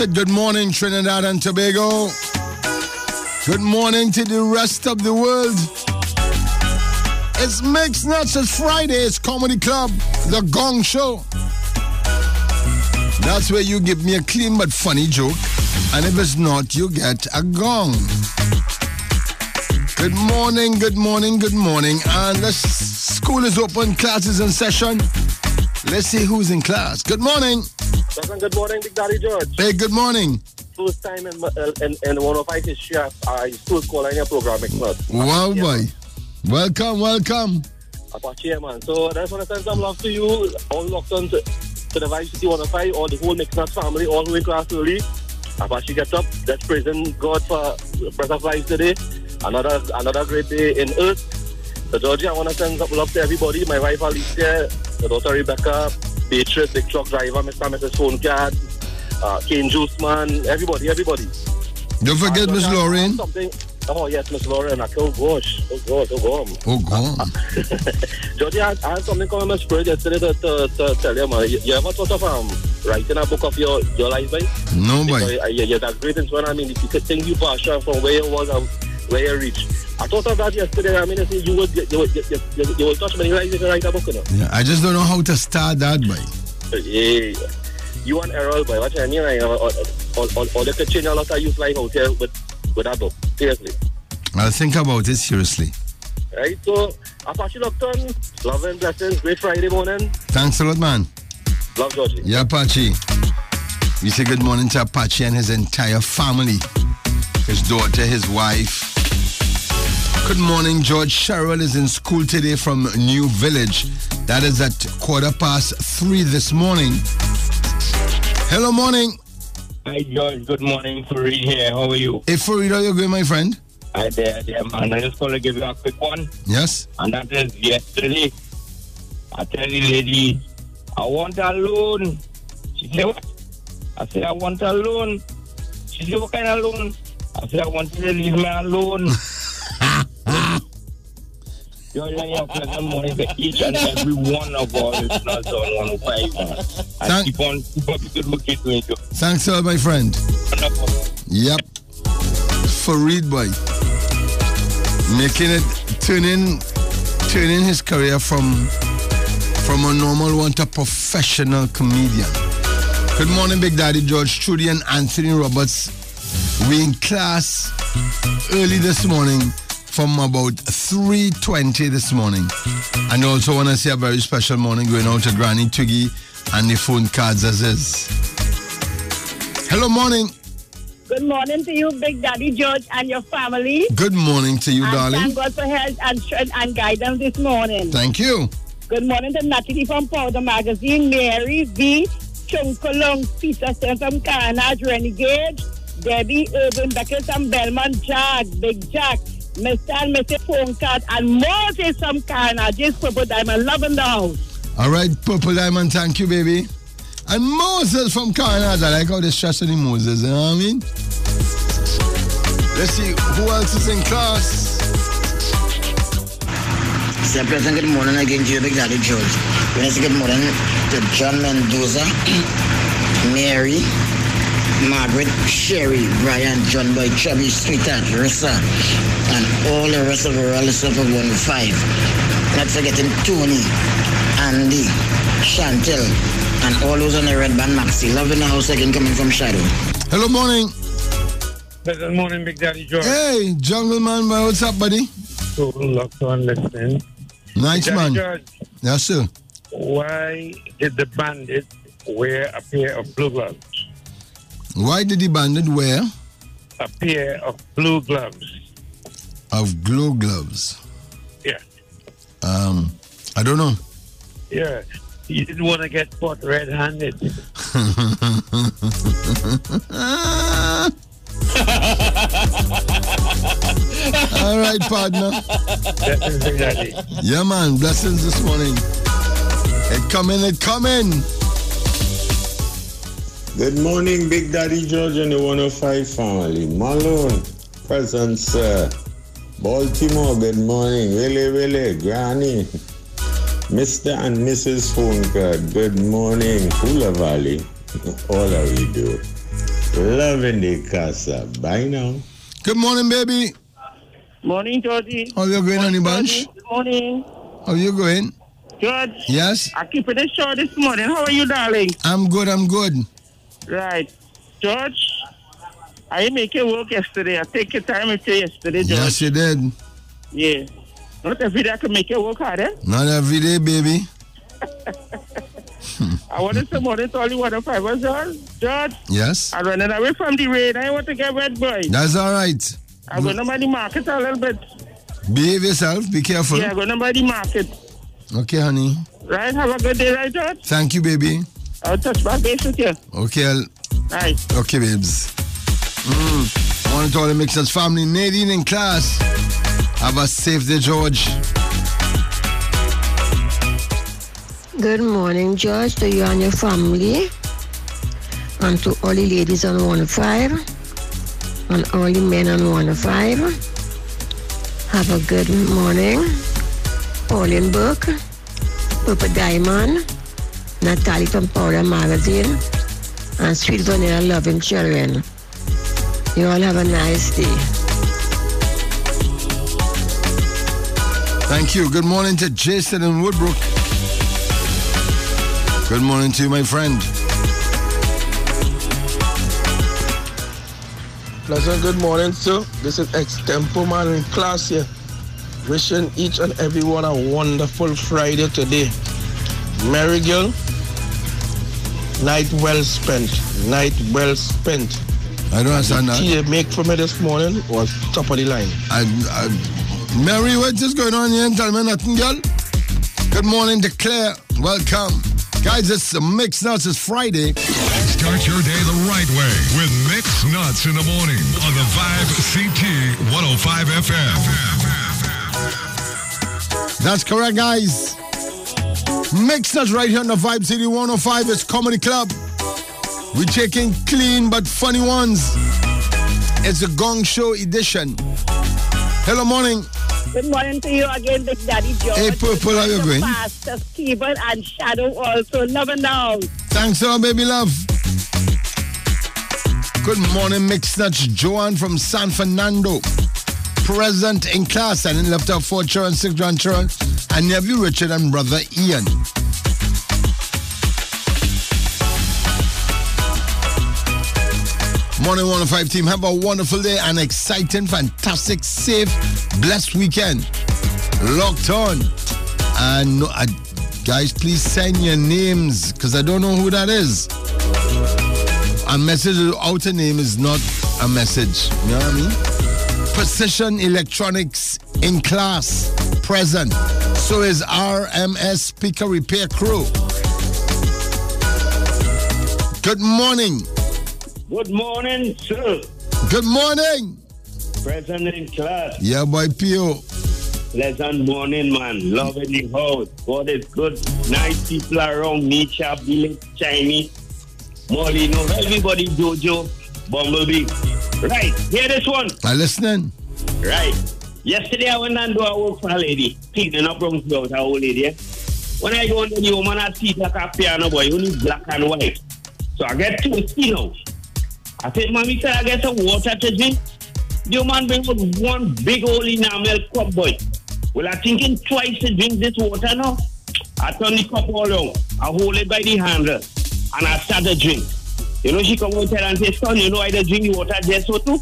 It. Good morning, Trinidad and Tobago. Good morning to the rest of the world. It's Mix Nuts. It's Friday. It's Comedy Club, The Gong Show. That's where you give me a clean but funny joke. And if it's not, you get a gong. Good morning, good morning, good morning. And the school is open, classes in session. Let's see who's in class. Good morning. Listen, good morning, Big Daddy George. Hey, good morning. First time in, in, in 105 history, I, still calling your program, Mix Wow, boy. Welcome, welcome. Apache, yeah, man. So I just want to send some love to you, all locked on to, to the Vice City 105, all the whole Mix Nuts family, all who in class early. Apache, get up. Let's praising God for the breath of life today. Another another great day in Earth. So, Georgie, I want to send some love to everybody. My wife Alicia, the daughter Rebecca, Beatrice, big truck driver, Mr. and Mrs. Phone Card, uh, Kane Juice Man, everybody, everybody. Don't forget Miss Georgie, I have Lauren. Oh, yes, Miss Lauren. I- Oh, gosh. Oh, God. Oh, God. Oh, God. Georgie, I, I had something come in my spirit yesterday to, to, to tell you, man. You, you ever thought of um, writing a book of your, your life, right? No, boy. Yeah, yeah, that's great inspiration. I mean, if you could think you pass on from where you was and where you reached. I thought of that yesterday. I mean, I you will, you, will, you, you, you will touch many lives if you write a book, you know. Yeah, I just don't know how to start that, boy. Yeah. You and Errol, boy, what I mean, like, or, or, or, or they could change a lot of youth life out here with, with that book. Seriously. I'll think about it seriously. Right? So, Apache Lockton, love and blessings. Great Friday morning. Thanks a lot, man. Love, Georgie. Yeah, Apache. We say good morning to Apache and his entire family. His daughter, his wife. Good morning, George. Cheryl is in school today from New Village. That is at quarter past three this morning. Hello, morning. Hi, George. Good morning. Fareed here. How are you? Hey, Farida, you going, my friend? Hi there, there, man. I just want to give you a quick one. Yes? And that is yesterday. I tell the lady, I want a loan. She said, what? I said, I want a loan. She said, what kind of loan? I said, I want you to leave me alone. You're laying a pleasant morning for each and every one of our listeners on 105. Man. And Thank- keep on, keep up the good work you're doing. Joe. Thanks my friend. Wonderful. Yep. Farid boy. Making it turning turning his career from from a normal one to professional comedian. Good morning, Big Daddy George Trudy and Anthony Roberts. We in class early this morning from about 3.20 this morning. And also want to say a very special morning going out to Granny Twiggy and the phone cards as is. Hello, morning. Good morning to you, Big Daddy George, and your family. Good morning to you, and darling. thank God for health and strength and guidance this morning. Thank you. Good morning to Natalie from Powder Magazine, Mary V, Chunkulong, Peter Sen from Carenage Renegade, Debbie Urban Beckett from Belmont Jack, Big Jack, Mr. and Mrs. Phone Card, and Moses from Carenage. This Purple Diamond, love in the house. All right, Purple Diamond, thank you, baby. And Moses from Carenage. I like how they stress on Moses, you know what I mean? Let's see who else is in class. Say pleasant good morning again to you, Big Daddy George. We want to say good morning to John Mendoza, Mary, Margaret, Sherry, Brian, John Boy, Chubby, Sweetheart, Rissa, and all the rest of the relatives of 105. Not forgetting Tony, Andy, Chantel, and all those on the red band Maxi. Love in the house again coming from Shadow. Hello, morning. Good morning, Big Daddy George. Hey, Jungle Man, boy, what's up, buddy? So, locked on listening. Nice Daddy man. George, Yes, sir. why did the bandit wear a pair of blue gloves? Why did the bandit wear A pair of blue gloves. of glow gloves? Yeah. Um, I don't know. Yeah. He didn't want to get caught red-handed. All right, partner. Yeah, man. Blessings this morning. It coming, it coming. Good morning, Big Daddy George and the 105 family. Malone, present, sir. Baltimore, good morning. Willie, Willie, Granny. Mr. and Mrs. Phone Card, good morning. Hula Valley. All how we do. Loving the casa. Bye now. Good morning, baby. Morning, Georgie. How you going, honey bunch? Good morning. How you going? George. Yes? I keep it short this morning. How are you, darling? I'm good, I'm good. Right. George, I make it work yesterday. I take your time with you yesterday, George. Yes, you did. Yeah. Not every day I can make it work hard, eh? Not every day, baby. I wanted some money to only one of five was. George, Yes? I'm running away from the rain. I want to get wet, boy. That's all right. I'm going to buy the market a little bit. Behave yourself. Be careful. Yeah, I'm going to buy the market. Okay, honey. Right? Have a good day, right, George? Thank you, baby. I'll touch back base with you. Okay, I'll, Right. okay, babes. Mm. I want to all the Mixers family. Nadine in class. Have a safe day, George. Good morning, George, to you and your family, and to all the ladies on 105, and all the men on 105. Have a good morning. Pauline Burke, Purple Diamond, Natalie from Powder Magazine, and Sweet Vanilla Loving Children. You all have a nice day. Thank you. Good morning to Jason in Woodbrook. Good morning to you, my friend. Pleasant good morning, sir. This is Extempo Man in class here. Wishing each and everyone a wonderful Friday today. Merry girl, night well spent. Night well spent. I don't understand the that. tea you make for me this morning was top of the line. I, I, Mary, what is going on here? Tell me nothing, girl. Good morning to Claire. Welcome. Guys, it's a mix nuts. It's Friday. Start your day the right way with Mix Nuts in the morning on the Vibe CT 105 FM. That's correct, guys. Mix nuts right here on the Vibe City 105. It's Comedy Club. We're taking clean but funny ones. It's a Gong Show edition. Hello, morning. Good morning to you again, Big Daddy George. Hey, Purple, how you? Pastor Stephen and Shadow also. Love and now. Thanks, sir, baby love. Good morning, Mix Nuts. Joanne from San Fernando. Present in class and left out four children, six grandchildren, and nephew Richard and brother Ian. Morning 105 team, have a wonderful day, an exciting, fantastic, safe, blessed weekend. Locked on. And uh, guys, please send your names because I don't know who that is. A message without a name is not a message. You know what I mean? Precision Electronics in class, present. So is RMS Speaker Repair Crew. Good morning. Good morning, sir. Good morning. Present in class. Yeah, boy, Pio. Pleasant morning, man. Love in the house. God is good. Nice people around. Nature, village, Chinese. Molly, no, everybody, Jojo, Bumblebee. Right, hear this one. I listening. Right. Yesterday I went and do a work for a lady, cleaning up rooms house, a old lady. When I go into the woman, I see like a piano boy, only black and white. So I get two skin out. I said, Mommy, can I get some water to drink? The woman bring out one big old enamel cup boy. Well, I thinking twice to drink this water now. I turn the cup all around. I hold it by the handle and I start to drink. You know, she come out there and say, son, you know I don't drink the water just so too?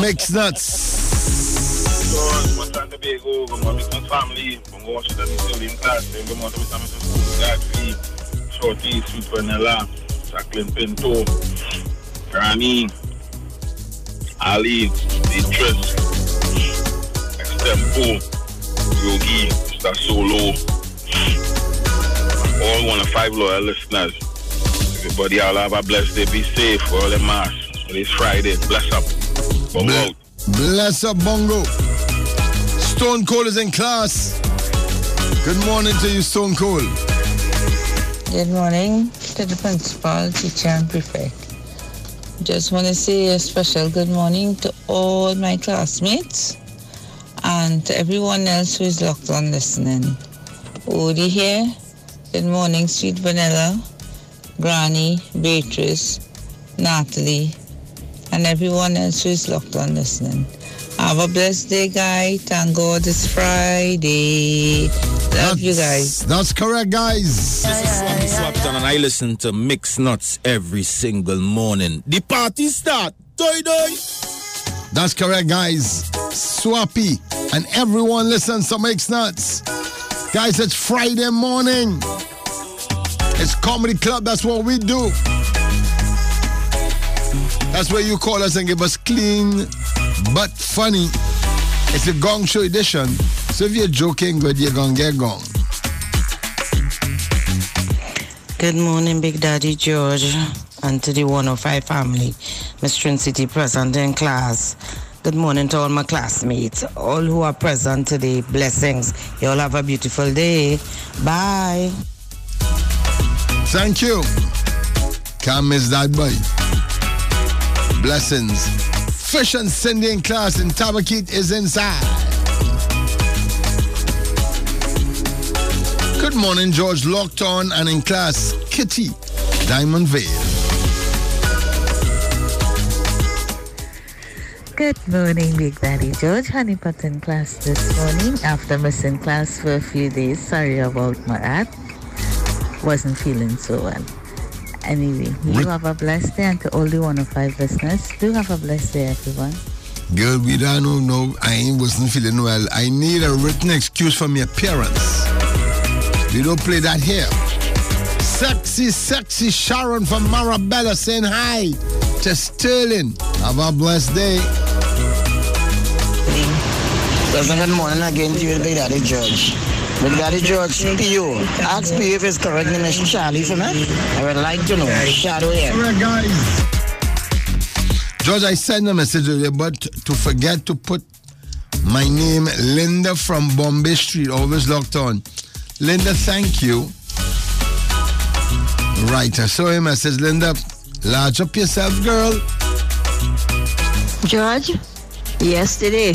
Mix nuts. So, I'm trying to be go, go, my family, I'm going the still class, then go to the school, Godfrey, Shorty, Sweet Vanilla, Jacqueline Pinto, Granny, Ali, Beatrice, Extempo, Yogi, Mr. Solo, all one of five loyal listeners. Everybody, all have a blessed day. Be safe for all the mass. It's Friday. Bless up. Bongo out. Bless up, Bongo. Stone Cold is in class. Good morning to you, Stone Cold. Good morning to the principal, teacher, and prefect. Just want to say a special good morning to all my classmates and to everyone else who is locked on listening. Odie here. Good morning, Sweet Vanilla, Granny, Beatrice, Natalie, and everyone else who is locked on listening. Have a blessed day, guys. Thank God it's Friday. Love you guys. That's correct, guys. This is Swami Swapton and I listen to Mix Nuts every single morning. The party start. Doi doi. That's correct, guys. Swappy and everyone listens to Mix Nuts. Guys, it's Friday morning. It's Comedy Club. That's what we do. That's where you call us and give us clean but funny. It's a gong show edition. So if you're joking good, you're gonna get gong. Good morning, Big Daddy George, and to the 105 family, Trin City present in class. Good morning to all my classmates, all who are present today. Blessings. You all have a beautiful day. Bye. Thank you. Can't miss that boy. Blessings. Fish and Cindy in class and Tabaquite is inside. Good morning, George locked on and in class, Kitty, Diamond Vale. Good morning, Big Daddy George. Honeypot in class this morning after missing class for a few days. Sorry about my that. Wasn't feeling so well. Anyway, you have a blessed day, and to all the 105 listeners, do have a blessed day, everyone. Girl, we don't know, no, I ain't wasn't feeling well. I need a written excuse for my parents. We don't play that here. Sexy, sexy Sharon from Marabella saying hi to Sterling. Have a blessed day. Pleasant good morning again to you, Big Daddy George. Big Daddy George, P.O. Ask me if his correct name is Charlie for me. I would like to know. Shadow here. Guys. George, I sent a message earlier, but to forget to put my name, Linda from Bombay Street, always locked on. Linda, thank you. Right, I saw a message. Linda, large up yourself, girl. George, yesterday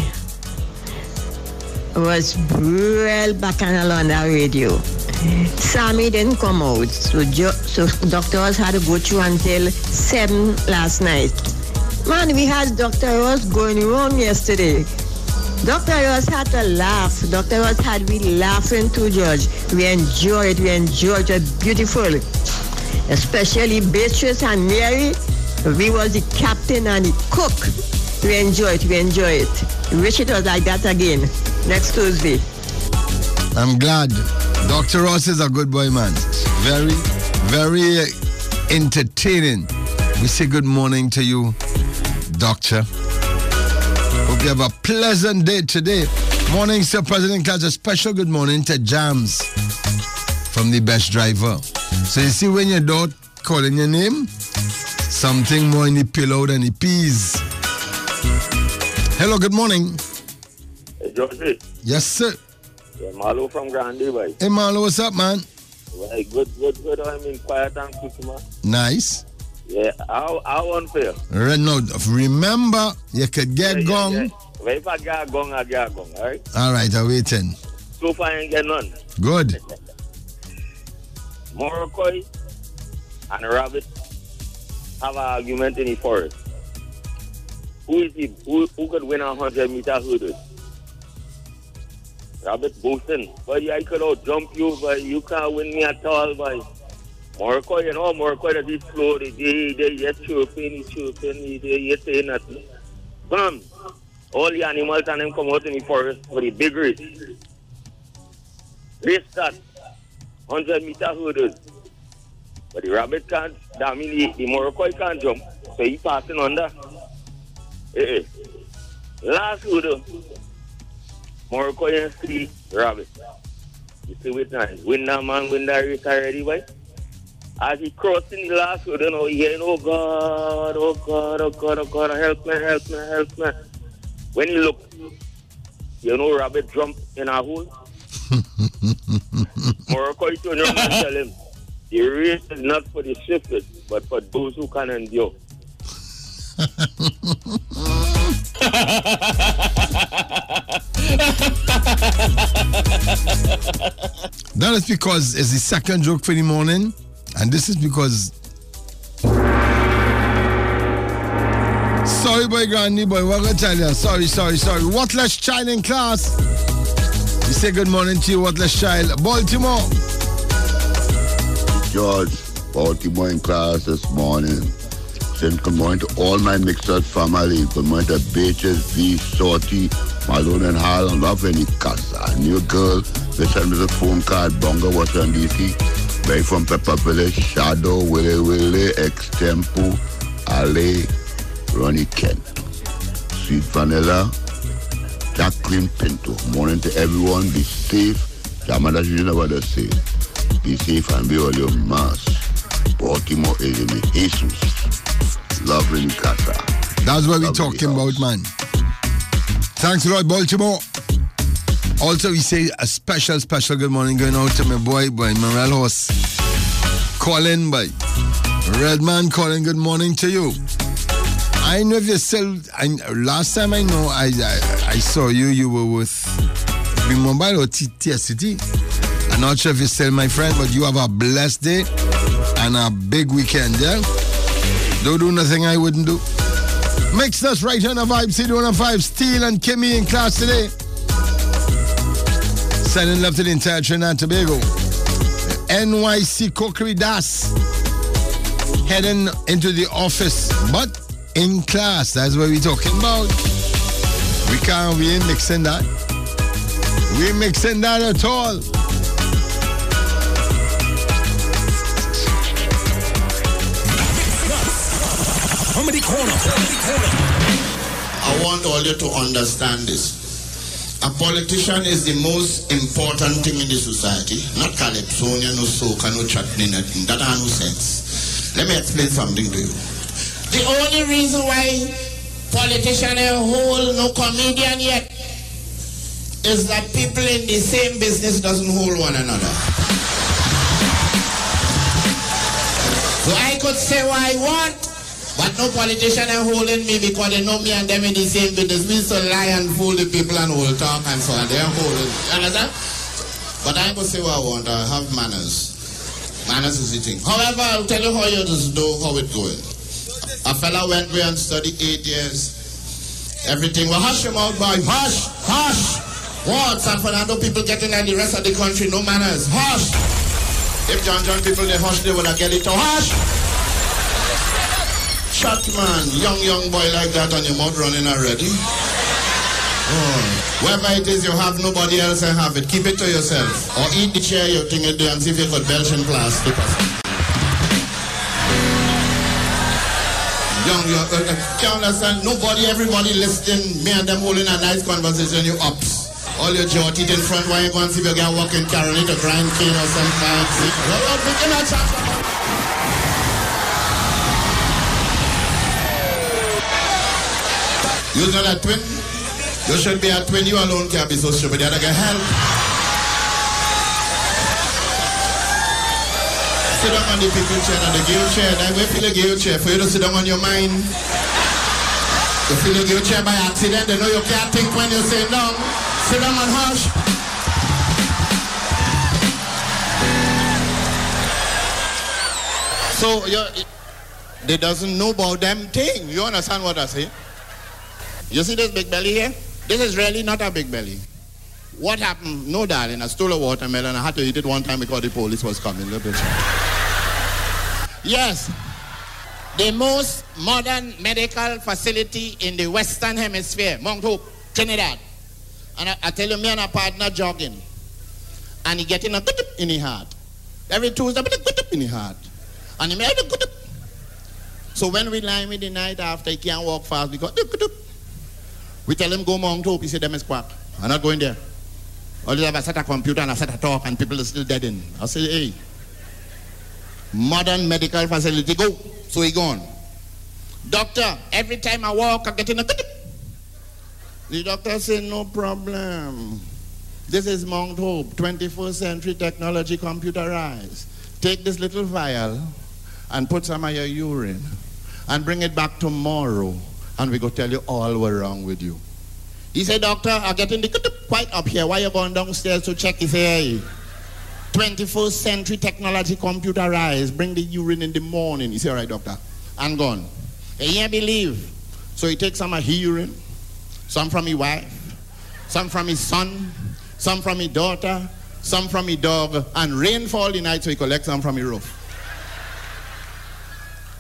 was real bacchanal on the radio. Sammy didn't come out, so, jo- so doctors had to go through until 7 last night. Man, we had Dr. Ross going wrong yesterday. Dr. Ross had to laugh. Dr. Ross had me laughing too, George. We enjoyed it. We enjoyed it. Beautiful. Especially Beatrice and Mary. We was the captain and the cook. We enjoy it. We enjoy it. Wish it was like that again. Next Tuesday. I'm glad. Dr. Ross is a good boy, man. Very, very entertaining. We say good morning to you, Doctor. Hope you have a pleasant day today. Morning, Sir President Class. A special good morning to Jams from the best driver. So you see when your dog calling your name, something more in the pillow than the peas. Hello, good morning. Hey. Yes, sir. Yeah, Marlo from Grande, boy. Hey, Marlo, what's up, man? Right, good, good, good. I'm in quiet and man. Nice. Yeah, how, how unfair? Right now, remember, you could get gong. Yeah, yeah. Well, if I get gong, I get gong, all right? All right, I'm waiting. So far, I ain't get none. Good. Morrocoy and Rabbit have an argument in the forest. Who is the, who, who could win a 100 meter hurdle? Rabbit boasting, but I could out jump you, but you can't win me at all, boy. Morrocoy, you know, Morrocoy that is slow, they, they, they just chirping, they chirping, they, they say nothing. Bam! All the animals and them come out in the forest for the big race. Race start. 100 meter hurdles. But the rabbit can't, that mean the, the Morrocoy can't jump, so he passing under. Eh, eh. Last hood, Morrocoy and see Rabbit. You see which nice. Win that man, win that race already, boy. As he crossing the last hood, you know, he hearing, oh God, oh God, oh God, oh God, help me, help me, help me. When he look, you know, Rabbit jump in a hole. Morrocoy turn around and tell him, the race is not for the swiftest, but for those who can endure. That is because it's the second joke for the morning, and this is because. Sorry, boy, granny boy, what gonna tell you? Sorry, sorry, sorry. What less child in class? We say good morning to you, what less child. Baltimore. George, Baltimore in class this morning. Morning to all my mixed family. Morning to Beaches, V, Sorty, Malone and and love any casa. New girl, they sent me the phone card, Bonga, Washington, D.C. Very from Pepper Village, Shadow, Willie Willie, Extempo, Ale, Ronnie Kent. Sweet Vanilla, Jacqueline Pinto. Morning to everyone. Be safe. Yamada, you know what I say. Be safe and be all your mass. Baltimore is in the Jesus. That's what we're talking about, man. Thanks a lot, Baltimore. Also, we say a special, special good morning going out to my boy, boy, Morel Horse. Colin, boy. Redman Colin, good morning to you. I know if you're still, I, last time I know I, I, I saw you, you were with Mobile or TSTT. I'm not sure if you're still my friend, but you have a blessed day and a big weekend, yeah? Don't do nothing I wouldn't do. Mix us right on the vibe, CD 105, Steel and Kimmy in class today. Sending love to the entire Trinidad Tobago. NYC Cookery Das. Heading into the office, but in class. That's what we're talking about. We can't, we ain't mixing that. We ain't mixing that at all. Comedy Corner. I want all you to understand this. A politician is the most important thing in the society. Not calypsonia, no soca, no chutney, nothing. That has no sense. Let me explain something to you. The only reason why politician a whole no comedian yet is that people in the same business doesn't hold one another. So I could say what I want, but no politician are holding me because they know me and them in the same business. We used to lie and fool the people and hold talk and so on. They're holding. You understand? But I could say what I want. I have manners. Manners is the thing. However, I'll tell you how you just know how it going. A fella went there and studied eight years. Everything. Well, hush your mouth, boy. Hush, hush. What? San Fernando people getting and the rest of the country, no manners. Hush. If John John people they hush, they would have get it to hush. Shut man, young young boy like that on your mouth running already. Oh. Wherever it is you have, nobody else can have it. Keep it to yourself. Or eat the chair you think you do and see if you belch in class. Young, young, uh, uh, you understand? Nobody, everybody listening, me and them holding a nice conversation, you ups. All your jaw teeth in front, why you go and see if you can walk in carrying it, a grind cane or some fancy. Well, well, begin a chat. You're not a twin? You should be a twin. You alone can't be so stupid. The other guy help. Sit down on the people chair and the girl chair. Now we feel the girl chair for you to sit down on your mind. You feel the girl chair by accident. They know you can't think when you sit down. Sit down and hush. So you, they doesn't know about them thing. You understand what I say? You see this big belly here? This is really not a big belly. What happened? No, darling. I stole a watermelon. I had to eat it one time because the police was coming. Yes. The most modern medical facility in the Western Hemisphere, Mount Hope, Trinidad. And I, I tell you, me and a partner jogging. And he getting a good in his heart. Every Tuesday, a in the heart. And he made a good So when we lie in the night after he can't walk fast, we go, "Dup, dup." We tell him go Mount Hope, he say them is quack. I'm not going there. Always have a set a computer and a set a talk and people are still dead in. I say, hey, modern medical facility, go. So he gone. Doctor, every time I walk, I get in a the doctor said, no problem. This is Mount Hope, 21st century technology computerized. Take this little vial and put some of your urine and bring it back tomorrow and we go tell you all what's wrong with you. He said, doctor, I'm getting the quite up here. Why you going downstairs to check? He said, hey, 21st century technology computerized. Bring the urine in the morning. He said, all right, doctor. And gone. He can't believe. So he takes some of his urine, some from his wife, some from his son, some from his daughter, some from his dog, and rain fall the night, so he collects some from his roof.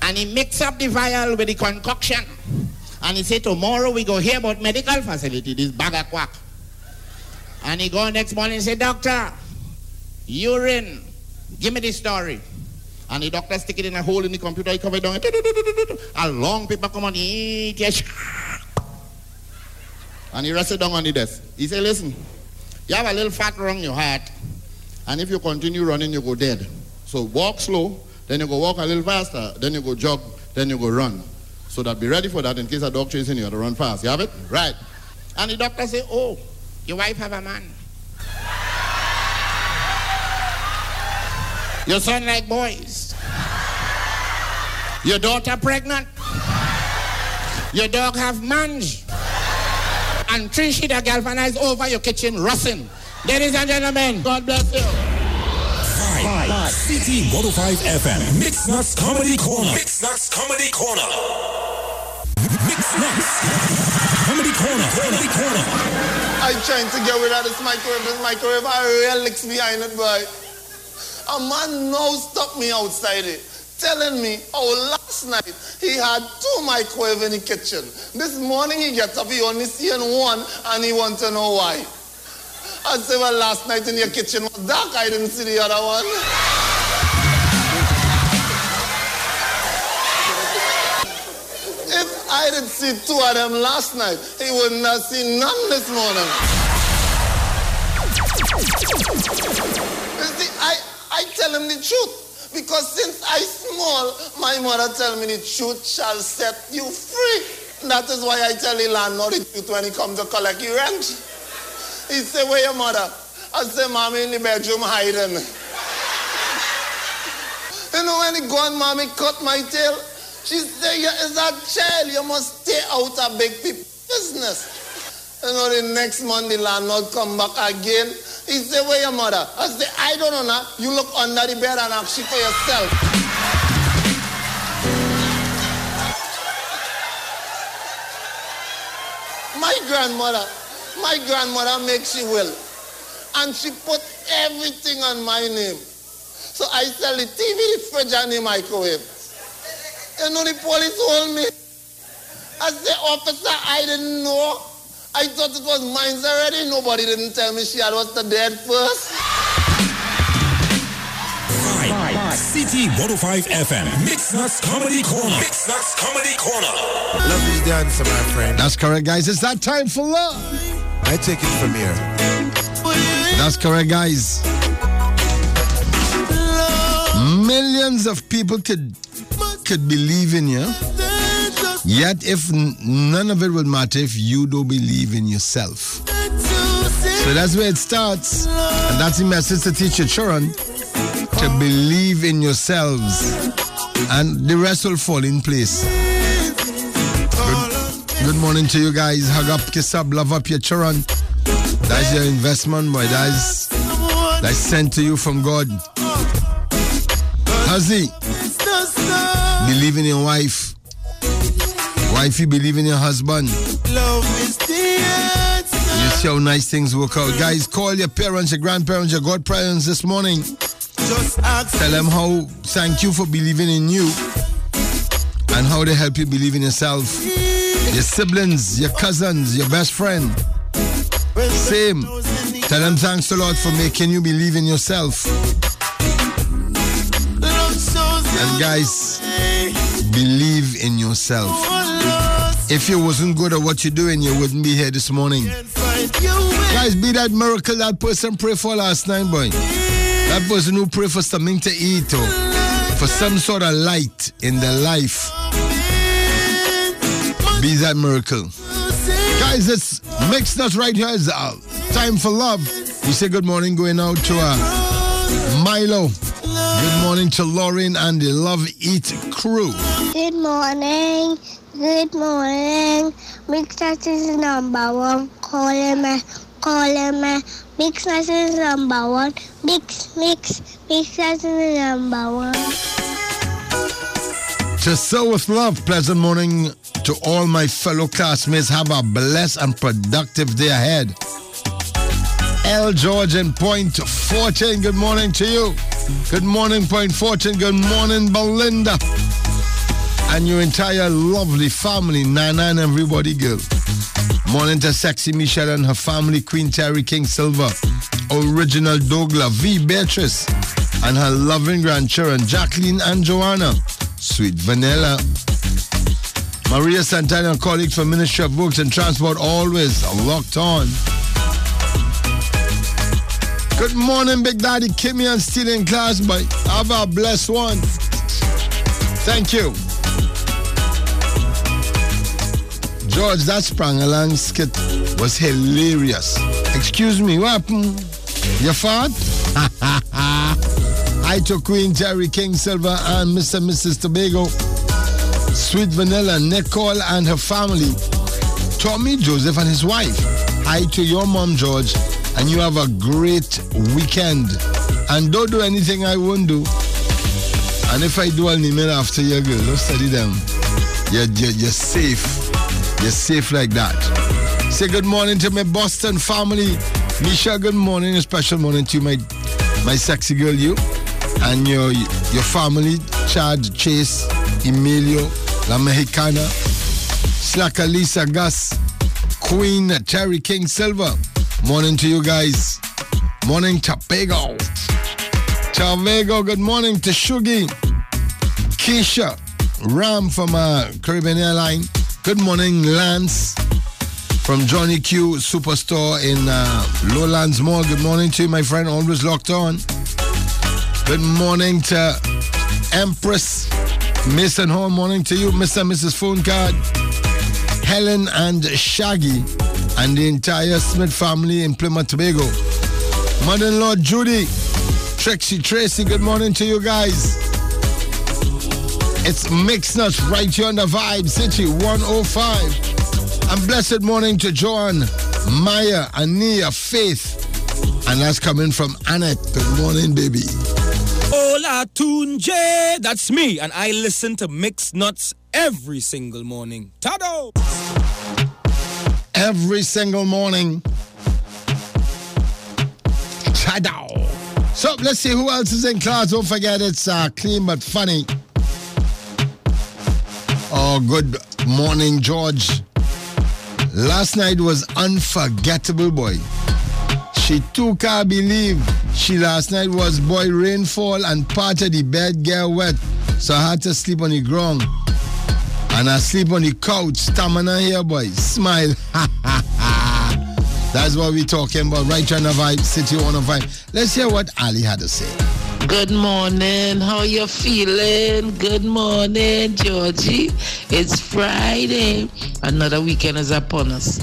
And he mix up the vial with the concoction. And he said, tomorrow we go hear about medical facility, this bag of quack. And he go next morning and say, doctor, urine, give me the story. And the doctor stick it in a hole in the computer, he cover it down. A long paper come on. And he rested down on the desk. He say, listen, you have a little fat around your heart, and if you continue running, you go dead. So walk slow, then you go walk a little faster, then you go jog, then you go run. So that be ready for that in case a dog chasing you, you have to run fast. You have it? Right. And the doctor say, oh, your wife have a man. Your son like boys. Your daughter pregnant. Your dog have mange. And three sheet of galvanized over your kitchen rustling. Ladies and gentlemen, God bless you. Five. Five. CT 105 FM. Mix Nuts Comedy Corner. Mix Nuts Comedy Corner. Mix Nuts. Comedy Corner. Comedy Corner. I trying to get rid of this microwave. This microwave, I real licks behind it, boy. A man now stop me outside it, telling me, oh, last night he had two microwave in the kitchen. This morning he gets up, he only seen one, and he want to know why. I said, well, last night in your kitchen was dark, I didn't see the other one. If I didn't see two of them last night, he wouldn't have seen none this morning. You see, I, I tell him the truth. Because since I small, my mother tell me the truth shall set you free. That is why I tell the landlord the truth when he comes to collect your rent. He say, where your mother? I say, mommy in the bedroom hiding. you know when he gone, mommy cut my tail. She you is a child, you must stay out of big people business. You know, the next month the landlord come back again. He say, where your mother? I say, I don't know now. You look under the bed and ask for yourself. My grandmother, my grandmother makes she will. And she put everything on my name. So I sell the TV, the fridge, and the microwave. You know the police hold me. I say, officer, I didn't know. I thought it was mine already. Nobody didn't tell me she had was the dead first. Five. CT 105 FM. Mix Nuts Comedy Corner. Mix Nuts Comedy Corner. Love is the answer, my friend. That's correct, guys. It's that time for love. I take it from here. That's correct, guys. Millions of people could could believe in you. Yet, if none of it would matter if you don't believe in yourself. So that's where it starts. And that's the message to teach your children to believe in yourselves. And the rest will fall in place. Good, good morning to you guys. Hug up, kiss up, love up your children. That's your investment, boy. That's, that's sent to you from God. Huzzy, believe in your wife. Wifey, believe in your husband. Love is the. You see how nice things work out. Guys, call your parents, your grandparents, your godparents this morning. Just ask Tell them how thank you for believing in you and how they help you believe in yourself. Your siblings, your cousins, your best friend. Same. Tell them thanks to Lord for making you believe in yourself. And guys, believe in yourself. If you wasn't good at what you're doing, you wouldn't be here this morning. Guys, be that miracle that person prayed for last night, boy. That person who prayed for something to eat or for some sort of light in their life. Be that miracle. Guys, it's mixed us right here is uh, time for love. We say good morning going out to uh, Milo. Good morning to Lauren and the Love Eat crew. Good morning. Good morning. Mix Nuts is number one. Calling me. Calling me. Mix Nuts is number one. Mix, mix. Mix Nuts is number one. To sow with love, pleasant morning to all my fellow classmates. Have a blessed and productive day ahead. L. George and Point Fortin, good morning to you. Good morning, Point Fortin. Good morning, Belinda. And your entire lovely family, Nana and everybody, girl. Morning to Sexy Michelle and her family, Queen Terry King Silver, Original Douglas, V. Beatrice, and her loving grandchildren, Jacqueline and Joanna. Sweet Vanilla. Maria Santana, colleague from Ministry of Works and Transport, always locked on. Good morning, Big Daddy Kimmy and still in class, but have a blessed one. Thank you. George, that sprang along skit was hilarious. Excuse me, what happened? You fart? I to Queen Jerry King Silver and Mr. and Mrs. Tobago, Sweet Vanilla, Nicole and her family, Tommy Joseph and his wife. Hi to your mom, George, and you have a great weekend. And don't do anything I won't do. And if I do, I'll name it after your girl. Don't study them. You're, you're, you're safe. You're safe like that. Say good morning to my Boston family. Misha, good morning. A special morning to my my sexy girl, you, and your your family, Chad, Chase, Emilio, La Mexicana, Slacker, Lisa, Gus, Queen, Terry King Silver. Morning to you guys. Morning to Pego. Chavego, good morning to Shugi. Keisha, Ram from uh, Caribbean Airline. Good morning, Lance from Johnny Q Superstore in uh, Lowlands Mall. Good morning to you, my friend. Always locked on. Good morning to Empress Miss and Hall. Morning to you, Mr. and Mrs. Phone Card. Helen and Shaggy and the entire Smith family in Plymouth, Tobago. Mother-in-law Judy, Trixie Tracy, good morning to you guys. It's Mix Nuts right here on the Vibe City 105. And blessed morning to Joan, Maya, Ania, Faith. And that's coming from Annette. Good morning, baby. Hola Tunje, that's me, and I listen to Mix Nuts every single morning. Tado! Every single morning. Shadow. So let's see who else is in class. Don't forget it's uh, clean but funny. Good morning, George. Last night was unforgettable, boy. She too can't believe she last night was boy rainfall and part of the bed get wet. So I had to sleep on the ground. And I sleep on the couch, stamina here, boy. Smile. That's what we talking about right the Vibe City 105. Let's hear what Ali had to say. Good morning. How you feeling? Good morning, Georgie. It's Friday. Another weekend is upon us.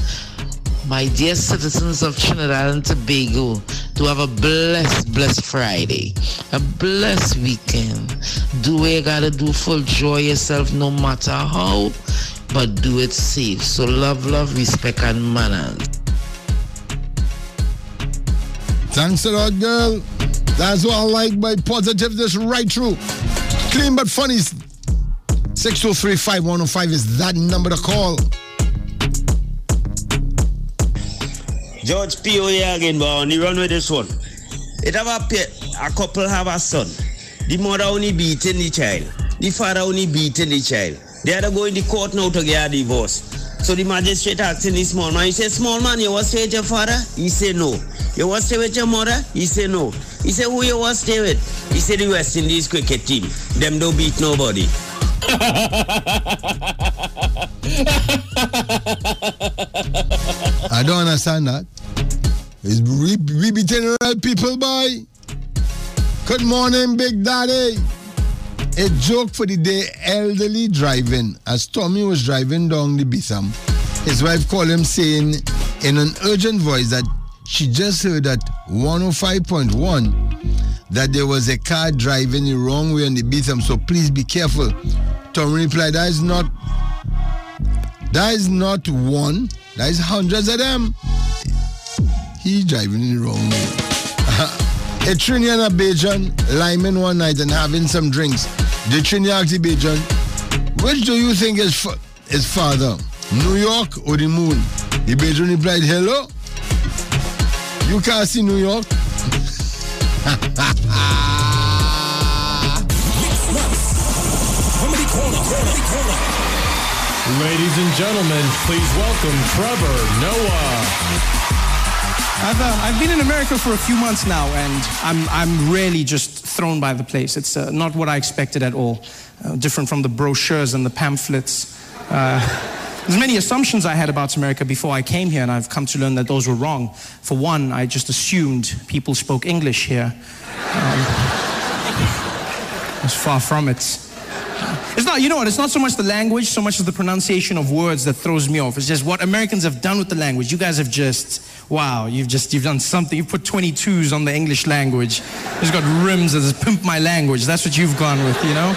My dear citizens of Trinidad and Tobago, to have a blessed, blessed Friday, a blessed weekend. Do what you gotta do for joy yourself no matter how, but do it safe. So love, love, respect, and manners. Thanks a lot, girl. That's what I like by positiveness right through. Clean but funny. 603-5105 is that number to call. George P.O. here again, but on the run with this one. It have a, pa- a couple have a son. The mother only beating the child. The father only beating the child. They are going to court now to get a divorce. So the magistrate asking the small man, he said, small man, you to stay with your father? He said, no. You to stay with your mother? He said, no. He said, who you to stay with? He said, the West Indies cricket team. Them don't beat nobody. I don't understand that. It's we, we be real people, boy. Good morning, Big Daddy. A joke for the day elderly driving. As Tommy was driving down the Beetham, his wife called him saying in an urgent voice that she just heard at 105.1 that there was a car driving the wrong way on the Beetham, so please be careful. Tommy replied, That is not that is not one, that is hundreds of them. He's driving the wrong way. a Trini and a Bajan liming one night and having some drinks. The Trini asked the Bajan, which do you think is, fa- is farther, New York or the moon? The Bajan replied, hello? You can't see New York? Comedy Corner. Comedy Corner. Ladies and gentlemen, please welcome Trevor Noah. I've, uh, I've been in America for a few months now, and I'm, I'm really just thrown by the place. It's uh, not what I expected at all. Uh, different from the brochures and the pamphlets. Uh, there's many assumptions I had about America before I came here, and I've come to learn that those were wrong. For one, I just assumed people spoke English here. Um, it's far from it. It's not, you know what, it's not so much the language, so much as the pronunciation of words that throws me off. It's just what Americans have done with the language. You guys have just, wow, you've just, you've done something. You've put 22s on the English language. It's got rims that says, pimp my language. That's what you've gone with, you know?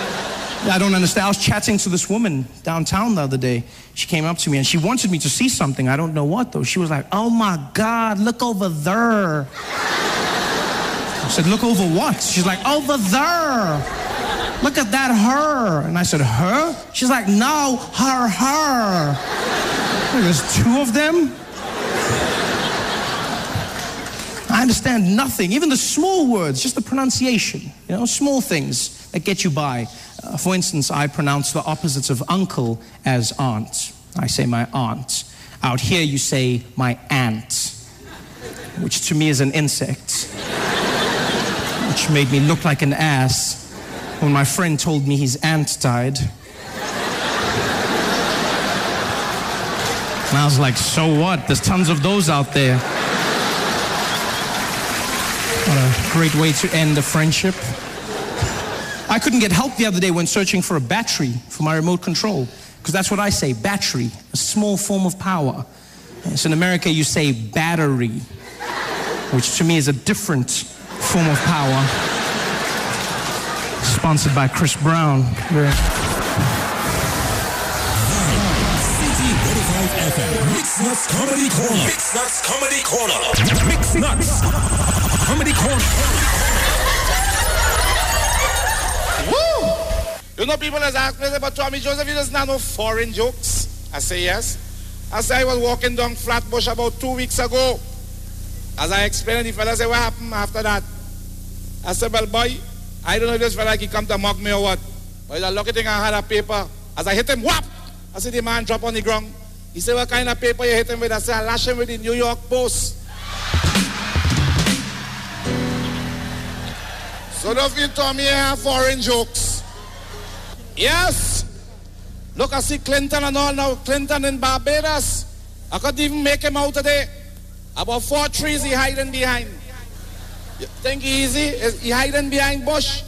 I don't understand. I was chatting to this woman downtown the other day. She came up to me and she wanted me to see something. I don't know what though. She was like, oh my God, look over there. I said, look over what? She's like, over there. Look at that her. And I said, her? She's like, no, her, her. There's two of them? I understand nothing, even the small words, just the pronunciation, you know, small things that get you by. Uh, for instance, I pronounce the opposites of uncle as aunt. I say my aunt. Out here, you say my aunt, which to me is an insect, which made me look like an ass when my friend told me his aunt died. And I was like, so what? There's tons of those out there. What a great way to end a friendship. I couldn't get help the other day when searching for a battery for my remote control, because that's what I say battery, a small form of power. So in America, you say battery, which to me is a different form of power. Sponsored by Chris Brown. Very- City 105 FM. Mix Nuts Comedy Corner. Mix Nuts Comedy Corner. Mix Nuts Comedy Corner. Woo! You know, people has asked me about Tommy Joseph, he doesn't know no foreign jokes. I say yes. I say I was walking down Flatbush about two weeks ago. As I explained, the fella said, what happened after that? I said, well, boy, I don't know if this fella like he come to mock me or what. But the lucky thing I had a paper. As I hit him, whap! I see the man drop on the ground. He said, what kind of paper you hit him with? I said, I lash him with the New York Post. So don't you tell me you have foreign jokes. Yes. Look, I see Clinton and all now. Clinton in Barbados. I couldn't even make him out today. About four trees he hiding behind. You think easy? Is he hiding behind bush?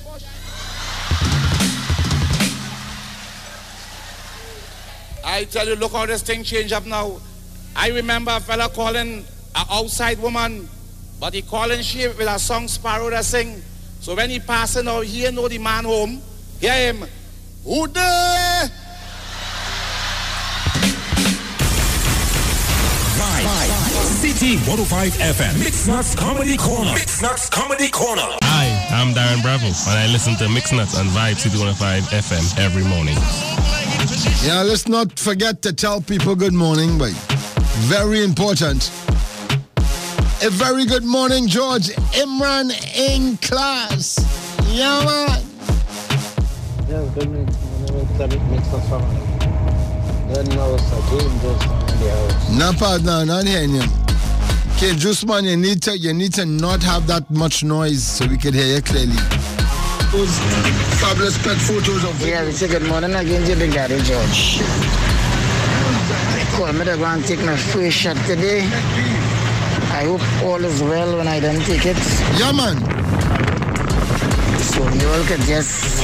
I tell you, look how this thing change up now. I remember a fella calling an outside woman, but he calling she with a song Sparrow that sing. So when he passing out, he know the man home. Hear him. Who there? Live. City 105 FM. Mix Nuts Comedy Corner. Mixnuts Comedy Corner. Hi, I'm Darren Bravo, and I listen to Mix Nuts on Vibe City 105 FM every morning. Yeah, let's not forget to tell people good morning, but very important. A very good morning, George Imran in class. Yeah, man. Yes, good morning. David Mix us Then now it's a game just in the house. No, partner, not hearing you. Okay, Juice man, you need to you need to not have that much noise so we can hear you clearly. photos, fabulous pet photos of Yeah, we say good morning again to Big Daddy George. Call me to go and take my first shot today. I hope all is well when I don't take it. Yeah, man. So you all could just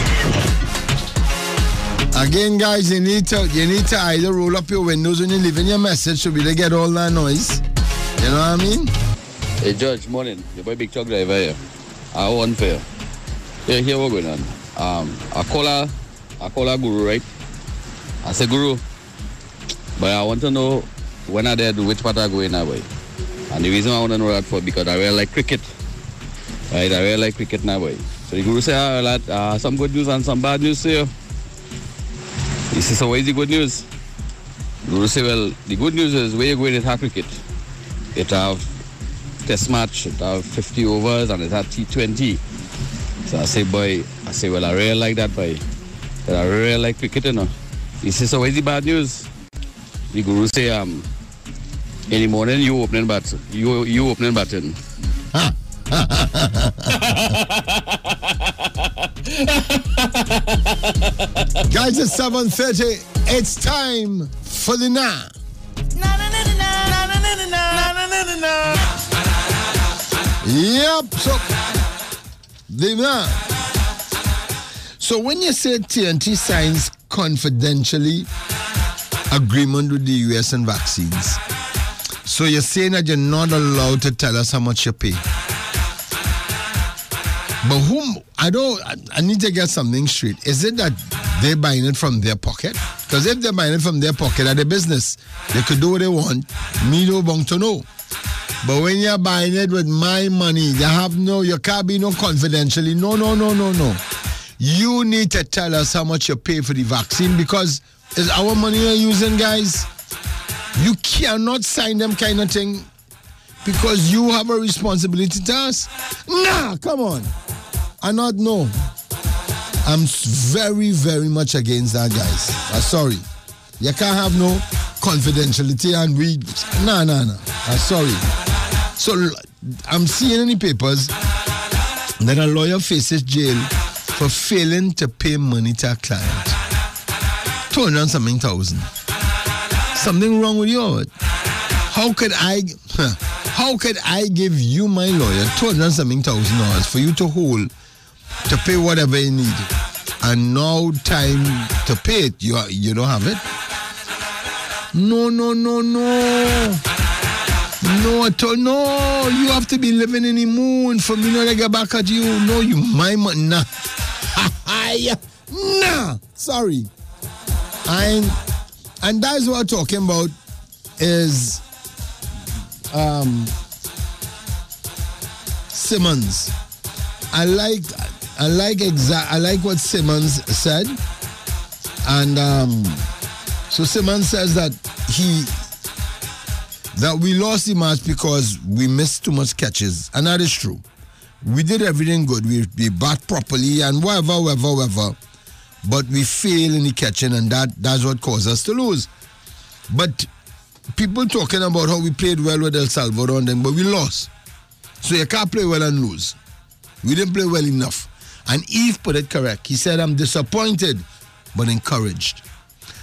Again, guys, you need to you need to either roll up your windows when you're leaving your message so we don't get all that noise. You know what I mean? Hey George, morning. Your boy Big Truck Driver here. I want fair. Yeah, here what going on. Um, I call her, I call her Guru, right? I say Guru, but I want to know when I there, which part I go in that way. And the reason I want to know that for because I really like cricket. Right, I really like cricket now way. So the Guru say, ah, lad, uh, some good news and some bad news to you. He says, so what is the good news? Guru say, well, the good news is where you going to have cricket. It have test match, it have 50 overs and it have T20. So I say, boy, I say, well, I really like that, boy. But I really like cricket, you know. He says, so what is the bad news? The Guru say, um, in the morning you opening bat, you you opening batting. Guys, it's 7.30. It's time for the now. Yep. So, the now. So when you say TNT signs confidentially agreement with the US and vaccines, so you're saying that you're not allowed to tell us how much you pay. But whom I don't I, need to get something straight. Is it that they're buying it from their pocket? Because if they're buying it from their pocket at the business, they could do what they want. Me no want to know. But when you're buying it with my money, you have no, you can't be no confidentially. No, no, no, no, no. You need to tell us how much you pay for the vaccine because it's our money you're using, guys. You cannot sign them kind of thing because you have a responsibility to us. Nah, come on. I not know. I'm very, very much against that, guys. I'm sorry. You can't have no confidentiality and we. no no no I'm sorry. So i'm seeing in the papers that a lawyer faces jail for failing to pay money to a client. 200 and something thousand. Something wrong with you. How could I huh, how could I give you my lawyer 200 and something thousand dollars for you to hold to pay whatever you need? And now time to pay it, you you don't have it? No, no, no, no. No at all. No, you have to be living in the moon for me not to get back at you. No, you my man. Nah. nah. Sorry. And and that's what I'm talking about is um Simmons. I like I like exact I like what Simmons said. And um so Simmons says that he that we lost the match because we missed too much catches, and that is true. We did everything good. We we bat properly and whatever, whatever, whatever. But we fail in the catching, and that that's what caused us to lose. But people talking about how we played well with El Salvador and then, but we lost. So you can't play well and lose. We didn't play well enough. And Eve put it correct. He said, I'm disappointed, but encouraged.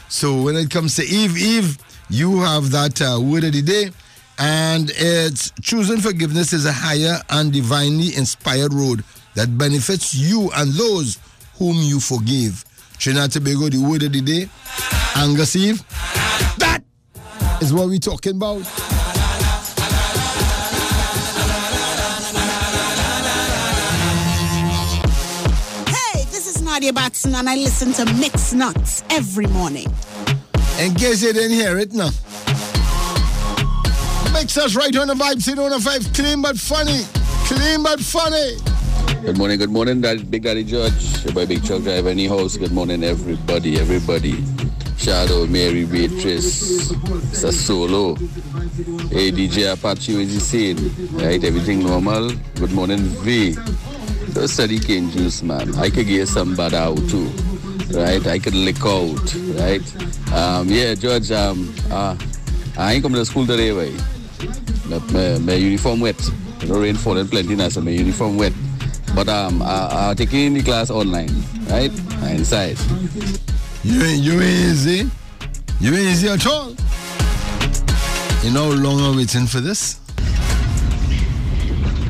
So when it comes to Eve, Eve, you have that uh, word of the day. And it's choosing forgiveness is a higher and divinely inspired road that benefits you and those whom you forgive. Trinidad Tobago, the word of the day. Angus. That is what we're talking about. Hey, this is Nadia Batson, and I listen to Mix Nuts every morning. In guess you didn't hear it, no. Makes us right on the vibe, sit on the five, clean but funny. Clean but funny. Good morning, good morning, Big Daddy George, your boy Big Chuck Driver, any house. Good morning, everybody, everybody. Shadow, Mary, Beatrice, Sasolo. Hey, DJ Apache, what he saying? Right, everything normal. Good morning, V. Don't study cane juice, man. I could get some bad out too. Right, I could lick out. Right, um, yeah, George. Um, uh, I ain't coming to school today, way. My, my, my uniform wet. The rain falling plenty now, so my uniform wet. but um, I, I taking the class online, right? Inside. You ain't, you ain't easy. You ain't easy at all. You know how long I'm waiting for this?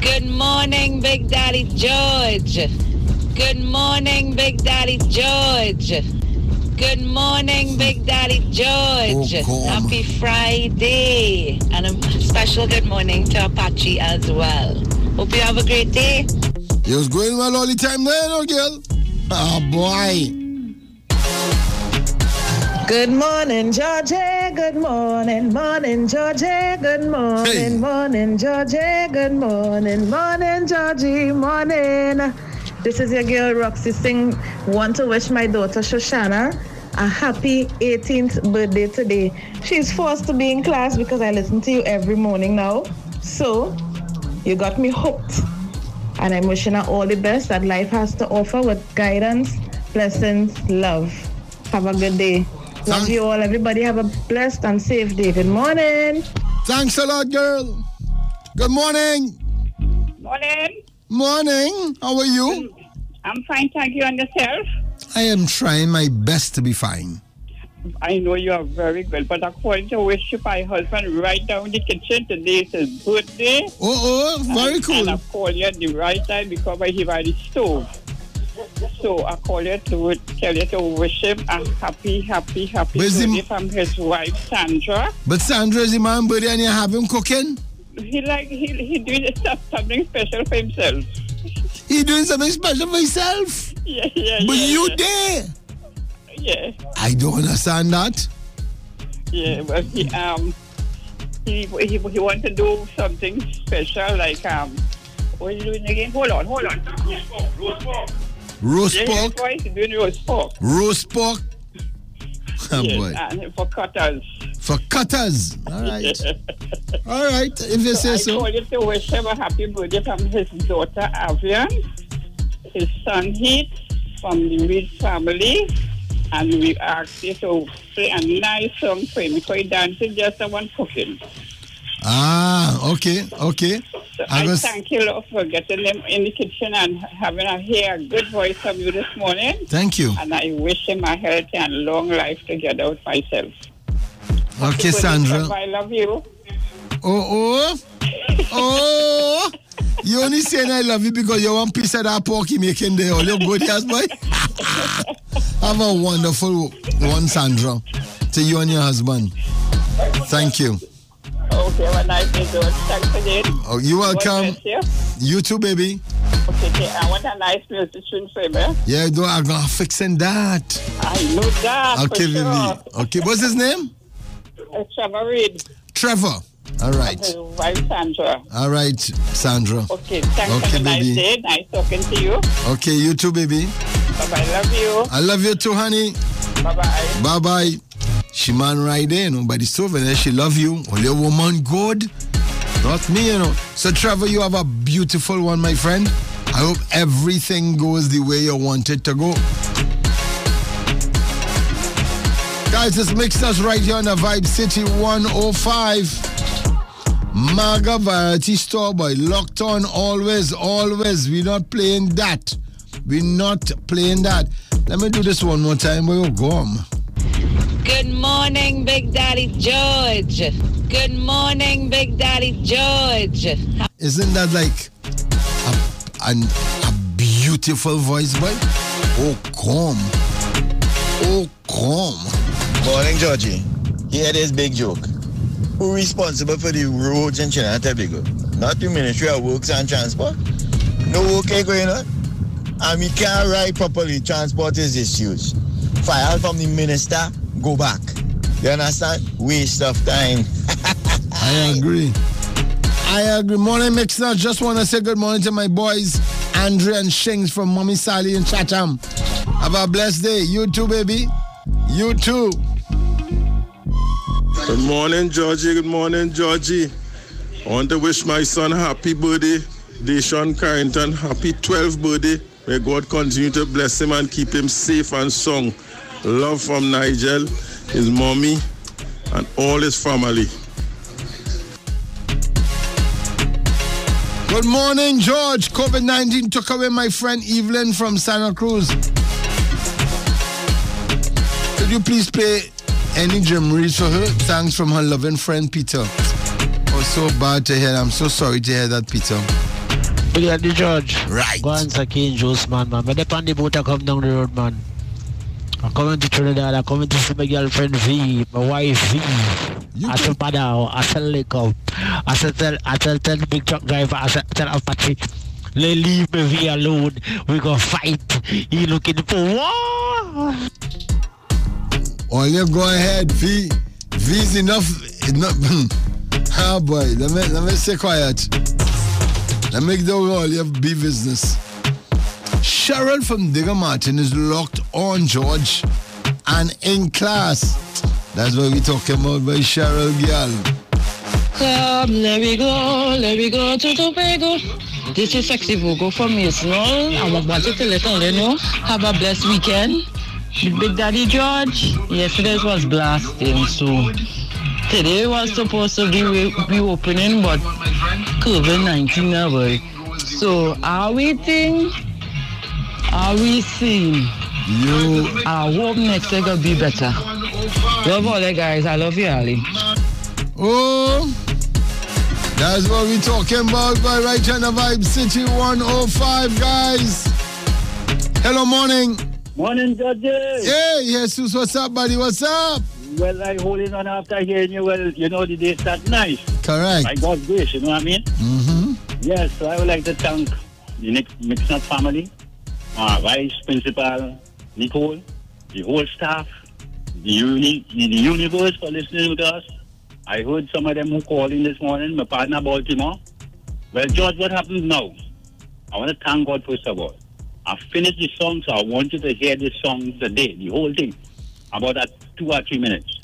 Good morning, Big Daddy George. Good morning, Big Daddy George. Good morning, Big Daddy George. Oh, Happy Friday. And a special good morning to Apache as well. Hope you have a great day. You was going well all the time there, no girl? Oh boy. Good morning, Georgie. Good morning, morning, Georgie. Good morning, morning, Georgie. Good morning, morning, Georgie. Morning. This is your girl Roxy Singh. Want to wish my daughter Shoshana a happy 18th birthday today. She's forced to be in class because I listen to you every morning now. So, you got me hooked. And I'm wishing her all the best that life has to offer with guidance, blessings, love. Have a good day. Love you all. Everybody have a blessed and safe day. Good morning. Thanks a lot, girl. Good morning. Morning. Morning. How are you? I'm fine, thank you. And yourself? I am trying my best to be fine. I know you are very good, but according to wish you, my husband right down the kitchen today is his birthday. Oh, oh, very and, cool. And I call you at the right time because I have the stove. So I call you to tell you to wish him a happy, happy, happy But is from his wife Sandra. But Sandra is the man birthday and you have him cooking? He like he he doing something special for himself. He doing something special for himself? Yeah, yeah, But yeah, you yeah. there? Yeah. I don't understand that. Yeah, well, he um he he he want to do something special like um what are you doing again? Hold on, hold on. Roast pork. Roast pork? He's doing roast pork. Roast pork? Oh, yes, for cutters. For cutters. All right. All right, if you say I so. called you to wish him a happy birthday from his daughter Avian, his son Heath, from the Reed family, and we asked you to play a nice song for him because he dances just someone cooking. Ah, okay, okay. So I thank you Lord, for getting them in the kitchen and having a hear a good voice from you this morning. Thank you. And I wish him a healthy and long life together with myself. Okay, Sandra. I love you. Oh, oh. Oh. You only saying I love you because you want piece of that pork you making there. All your good yes, boy. Have a wonderful one, Sandra. To you and your husband. Thank you. Okay, a nice George. Thanks again. Oh, you God welcome. you. You too, baby. Okay, okay, I want a nice musician for him, eh? Yeah, do I'm gonna fixing that. I know that Okay, for sure. baby. Okay, what's his name? Uh, Trevor Reed. Trevor. All right. Wife Sandra. All right, Sandra. Okay, thanks Okay, for the nice baby. day. Nice talking to you. Okay, you too, baby. Bye-bye. Love you. I love you too, honey. Bye-bye. Bye bye. She man right there, you know, by the stove, and then she love you. Only a woman good. Not me, you know. So Trevor, you have a beautiful one, my friend. I hope everything goes the way you want it to go. Guys, this mixed us right here on the Vibe City 105. Maga Variety Store, boy. Locked on always, always. We're not playing that. We're not playing that. Let me do this one more time. Where oh, you go? Good morning, Big Daddy George. Good morning, Big Daddy George. Isn't that like a, an, a beautiful voice, boy? Oh, come. Oh, come. Morning, Georgie. Here this big joke. Who responsible for the roads in Trinidad and Tobago? Not the Ministry of Works and Transport. No okay ain't going on. And we can't ride properly. Transport is issues. File from the minister, go back. You understand? Waste of time. I agree. I agree. Morning, Mixer. Just want to say good morning to my boys, Andre and Shings from Mommy Sally in Chatham. Have a blessed day. You too, baby. You too. Good morning, Georgie. Good morning, Georgie. I want to wish my son happy birthday, Deshaun Carrington. Happy 12th birthday. May God continue to bless him and keep him safe and strong. Love from Nigel, his mommy, and all his family. Good morning, George. COVID 19 took away my friend Evelyn from Santa Cruz. Could you please play any Jamrees for her? Thanks from her loving friend Peter. Oh, so bad to hear. I'm so sorry to hear that, Peter. Big Daddy George. Right. Go and King Juice, man, man. But on the boat, I come down the road, man. I'm coming to Trinidad. I'm coming to see my girlfriend V, my wife V. I said, Padao, I said, up. I said, tell, I tell, tell the big truck driver, I said, tell Apache, they leave me V alone. We go fight. He looking for war. All you go ahead, V. V's enough. enough. ah, boy. Let me, let me stay quiet. Let me do all your be business. Cheryl from Diego Martin is locked on, George, and in class. That's what we talking about by Cheryl Girl. Come, let me go, let me go to Tobago. This is Sexy Vogo from Mason Hall. I wanted to let all you know. Have a blessed weekend. Big Daddy George. Yesterday was blasting, so today was supposed to be be opening, but COVID-19 now, boy. So are we think? Are we seeing? You. I hope next year gonna be better. Love all you guys. I love you, Ali. Oh, that's what we're talking about by Right Channel Vibe City 105, guys. Hello, morning. Morning, judges. Hey, Jesus, what's up, buddy? What's up? Well, I holding on after hearing you. Well, you know the day start nice. Correct. By God's grace, you know what I mean? Mm-hmm. Yes, so I would like to thank the next Mixnut family, our vice principal, Nicole, the whole staff, the, uni, the, the universe for listening to us. I heard some of them who called in this morning, my partner Baltimore. Well, George, what happens now? I want to thank God first of all. I finished the song, so I want you to hear this song today, the whole thing, about that two or three minutes.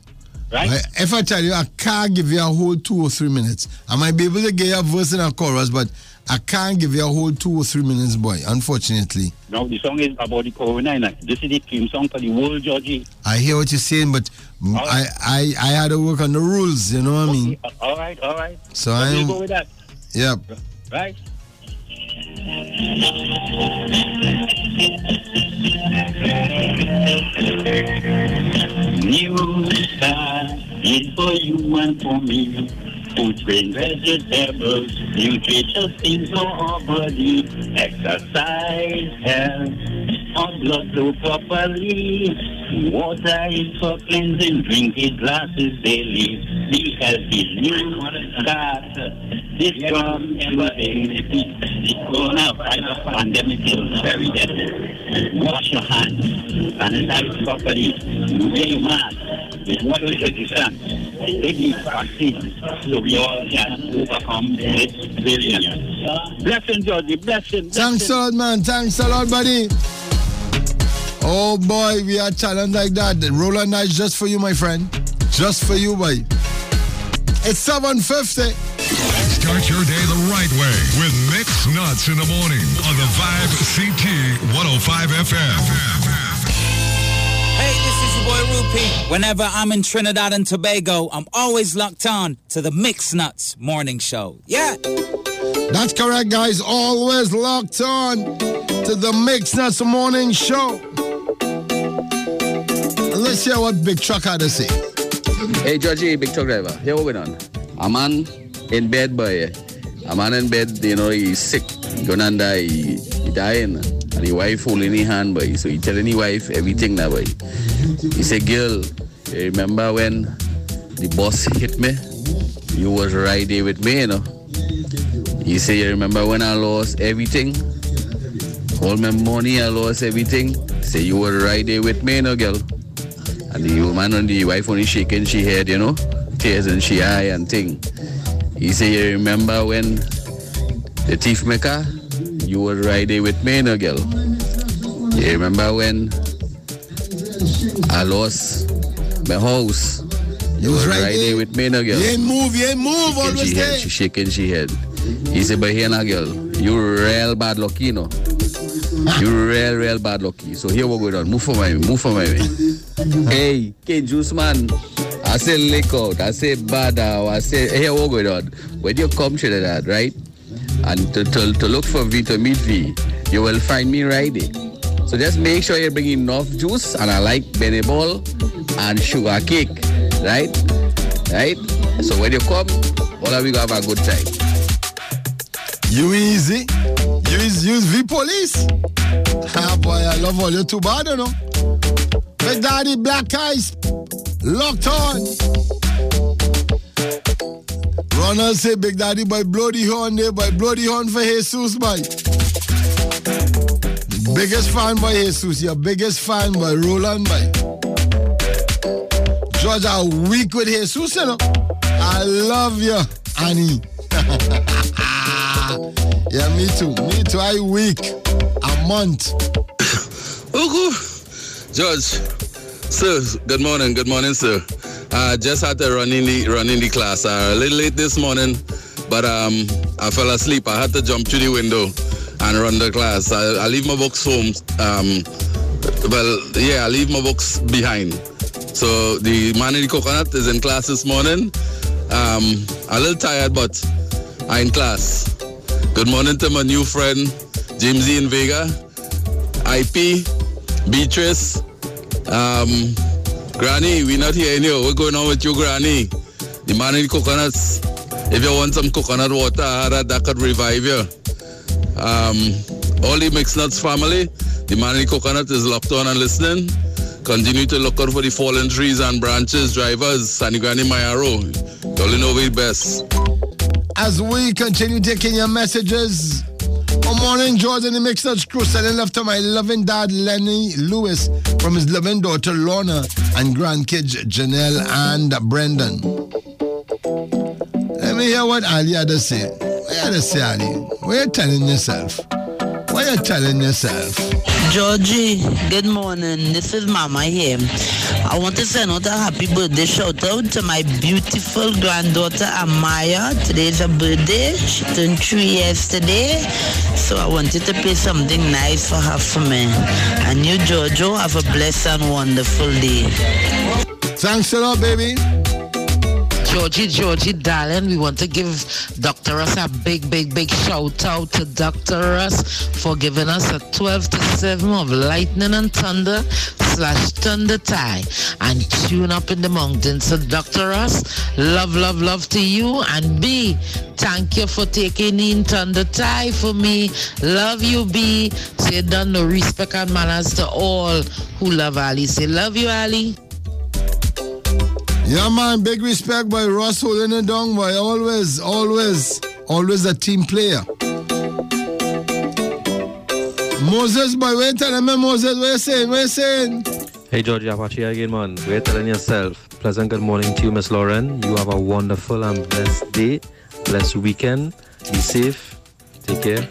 Right? If I tell you, I can't give you a whole two or three minutes. I might be able to get a verse and a chorus, but I can't give you a whole two or three minutes, boy, unfortunately. No, the song is about the corona. This is the theme song for the world, Georgie. I hear what you're saying, but mm, I, I, I had to work on the rules, you know what I mean? Uh, All right, all right. So I'm- go with that, Yep. right? New start is for you and for me. Food grain, vegetables, nutritious things for our body. Exercise helps our blood flow properly. Water is for cleansing, drink it glasses daily. Be healthy, new start. This from everything. The coronavirus pandemic is very deadly. Wash your hands, and sanitize properly, wear your mask, with water resistance. Take the vaccine so we all can overcome this variant. Blessing, Georgie, blessing. Thanks a lot, man. Thanks a lot, buddy. Oh boy, we are challenged like that. Roller night just for you, my friend. Just for you, boy. It's 750. Start your day the right way with Mix Nuts in the morning on the Vibe CT 105 FM. Hey, this is your boy Rupee. Whenever I'm in Trinidad and Tobago, I'm always locked on to the Mix Nuts morning show. Yeah. That's correct, guys. Always locked on to the Mix Nuts Morning Show. Let's hear what Big Truck had to say. Hey, Georgie, big truck driver. Here what going on? A man in bed, boy. A man in bed, you know, he's sick. Going under, he, he dying. The wife holding his hand, boy. So he telling his wife everything now, boy. He say, girl, you remember when the boss hit me? You was right there with me, you know. He say, you remember when I lost everything? All my money, I lost everything. Say, you were right there with me, you know, girl. And the woman and the wife only shaking she head, you know, tears in she eye and thing. He say, you remember when the thief maker, you were right there with me, no girl. You remember when I lost my house, you was were right right there with me, no girl. You ain't move, you ain't move, Shaking she head, she shaking she head. He said, but here now, girl, you real bad lucky, you know. You real, real bad lucky. So here we go on. Move for my way, move for my way. hey, King Juice man. I say lick out, I say bad out, I say here we go on. When you come to that, right? And to, to, to look for V to V, you will find me right there. So just make sure you bring enough juice, and I like ball and sugar cake, right? Right? So when you come, all of you have a good time. You easy. Use use V police. Ah boy, I love all you too bad, you know. Big Daddy Black Eyes locked on. Ronald say Big Daddy by bloody horn there, by bloody horn for Jesus boy. Biggest fan by Jesus, your biggest fan by Roland boy. George are weak with Jesus, you know. I love you, Annie. yeah, me too. Me too. I week. A month. Ugu. George, sir, good morning, good morning, sir. I just had to run in the run in the class. Uh, a little late this morning, but um, I fell asleep. I had to jump through the window and run the class. I, I leave my books home. Um, well, yeah, I leave my books behind. So the man in the coconut is in class this morning. Um, a little tired, but I'm in class. Good morning to my new friend, Jamesy in Vega, IP, Beatrice, um, Granny, we're not here anymore. What's going on with you, Granny? The man in coconuts. If you want some coconut water, that, that could revive you. Um, all the Mixed Nuts family, the man in coconut is locked on and listening. Continue to look out for the fallen trees and branches, drivers, Granny Mayaro. All know we best. As we continue taking your messages, good morning, George and Mixed crew. Sending love to my loving dad, Lenny Lewis, from his loving daughter, Lorna, and grandkids, Janelle and Brendan. Let me hear what Ali had to say. What you had to say, Ali? What you telling yourself? What you telling yourself? Georgie, good morning. This is Mama here. I want to send out a happy birthday shout out to my beautiful granddaughter Amaya. Today's her birthday. She turned three yesterday. So I wanted to play something nice for her for me. And you, Jojo, have a blessed and wonderful day. Thanks a lot, baby. Georgie, Georgie, darling, we want to give Dr. Russ a big, big, big shout out to Dr. Russ for giving us a 12 to 7 of lightning and thunder slash thunder tie and tune up in the mountains. So, Dr. Russ, love, love, love to you. And B, thank you for taking in thunder tie for me. Love you, B. Say, done no respect and manners to all who love Ali. Say, love you, Ali. Yeah, man, big respect by Ross holding it down, boy. Always, always, always a team player. Moses, boy, wait telling me, Moses, what you saying? What you saying? Hey George Apache again, man. We're telling yourself. Pleasant good morning to you, Miss Lauren. You have a wonderful and blessed day, blessed weekend. Be safe. Take care.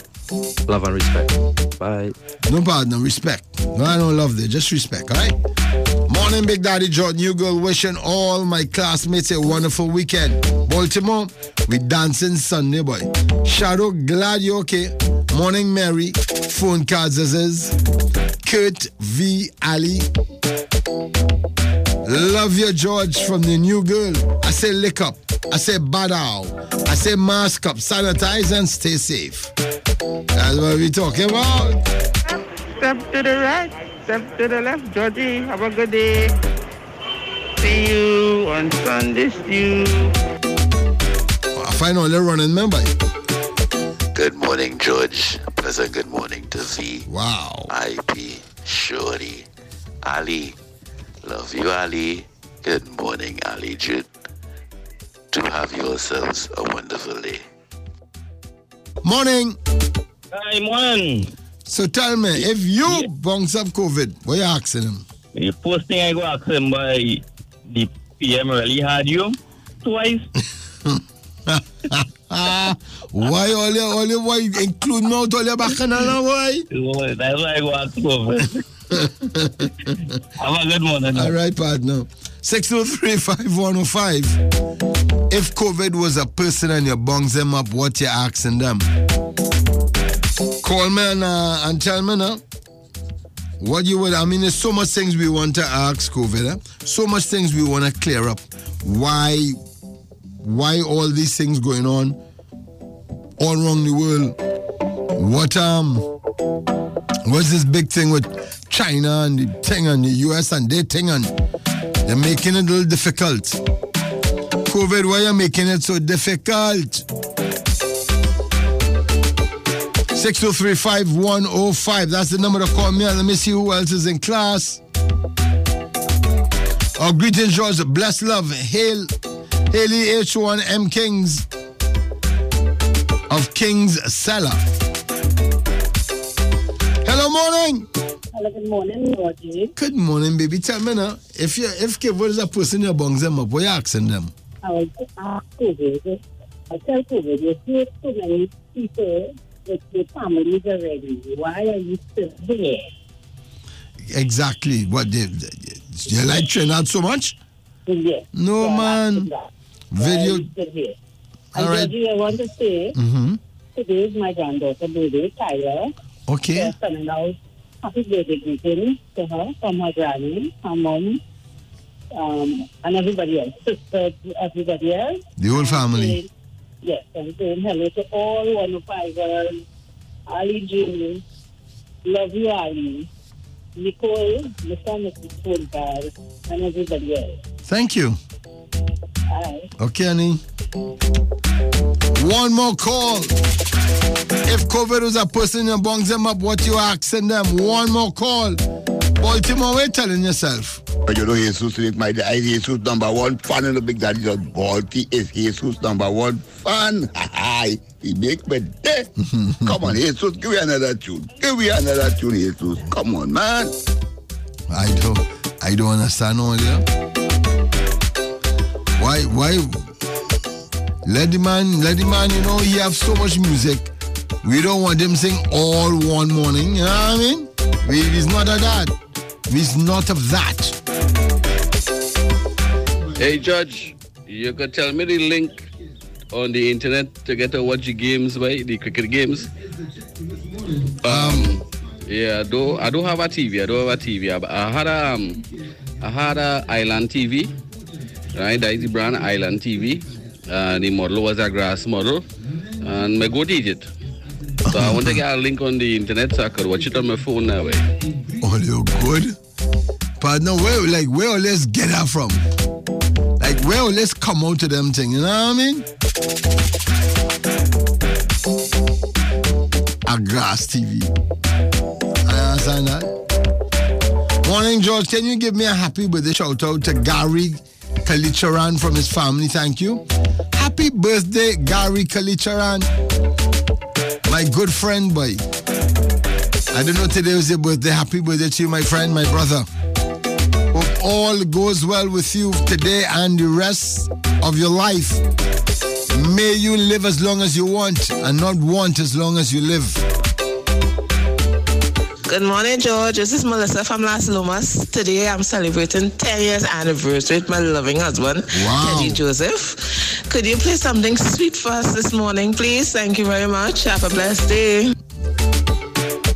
Love and respect. Bye. No bad, no respect. No, I don't love there, just respect, all right? Morning, Big Daddy George, new girl, wishing all my classmates a wonderful weekend. Baltimore, we dancing Sunday, boy. Shadow, glad you're okay. Morning, Mary. Phone cards is Kurt V. Ali. Love you, George, from the new girl. I say lick up. I say bad out. I say mask up, sanitize and stay safe. That's what we talking about. Step to the right, step to the left. Georgie, have a good day. See you on Sunday, stew. I find all the running member. Good morning, George. Pleasant good morning to V. Wow. IP, Shorty, Ali. Love you, Ali. Good morning, Ali Jude. To have yourselves a wonderful day. Morning. Hi, morning. So tell me, if you bounce up COVID, what you asking him? The first thing I go ask him, boy, the PM really had you twice. why all your all your why include me out all your back and all why? That's why I go ask COVID. Have a good morning. All right, partner. 603-5105. If COVID was a person and you bungs them up, what you asking them? Call me and, uh, and tell me now. What you would, I mean, there's so much things we want to ask COVID, eh? so much things we want to clear up. Why, why all these things going on? all around the world. What um what's this big thing with China and the thing and the US and their thing and they're making it a little difficult. COVID, why are you making it so difficult? 6035105. That's the number to call me. Let me see who else is in class. Oh, greetings, George. Bless love. Hail, Haley H1M Kings of King's Cellar. Hello, morning. Hello, good morning, Georgie. Good morning, baby. Tell me now, if you if Kevo is a person you bungs them up, what you asking them? I was ask COVID. I tell COVID, you see so many people with their families already. Why are you still here? Exactly. What they, they, you like Trinidad so much? Yes. No, I'm man. Video. Why are you still here? All And right. Georgie, I want to say, Mm-hmm. today is my granddaughter's birthday, Tyler. Okay. I'm sending out happy birthday greetings to her from her granny, her mom, um, and everybody else, sister, everybody else. The whole family. Yes, and saying hello to all 105ers, Ali June, Love You Ali, Nicole, Mr. and Mrs. Fulgar, and everybody else. Thank you. Bye. Okay, Annie. One more call. If COVID was a person you bungs them up, what you asking them? One more call. Baltimore, you telling yourself? But You know, Jesus is my Jesus number one fan in the Big Daddy Just Balti is Jesus number one fan. He make me day. Come on, Jesus, give me another tune. Give me another tune, Jesus. Come on, man. I don't I don't understand all yeah. Why why let the man let the man, you know, he have so much music. We don't want him sing all one morning, you know what I mean? We he's not of that. He's not of that. Hey, Judge, you could tell me the link on the internet to get to watch the games, right? The cricket games. Um, yeah, I don't, I don't have a TV. I don't have a TV. I, I had a, um, I had a Island TV, right? That is the brand Island TV. Uh, the model was a grass model, and my go did it. So I want to get a link on the internet so I could watch it on my phone that way. Oh, you good? But no, where like where all this get that from? Like where this come out to them thing, you know what I mean? A grass TV. I understand that. Morning, George. Can you give me a happy birthday shout out to Gary Kalicharan from his family? Thank you. Happy birthday, Gary Kalicharan. My good friend, boy. I don't know today was your birthday. Happy birthday to you, my friend, my brother. Hope all goes well with you today and the rest of your life. May you live as long as you want and not want as long as you live. Good morning, George. This is Melissa from Las Lomas. Today I'm celebrating 10 years anniversary with my loving husband, Teddy Joseph. Could you play something sweet for us this morning, please? Thank you very much. Have a blessed day.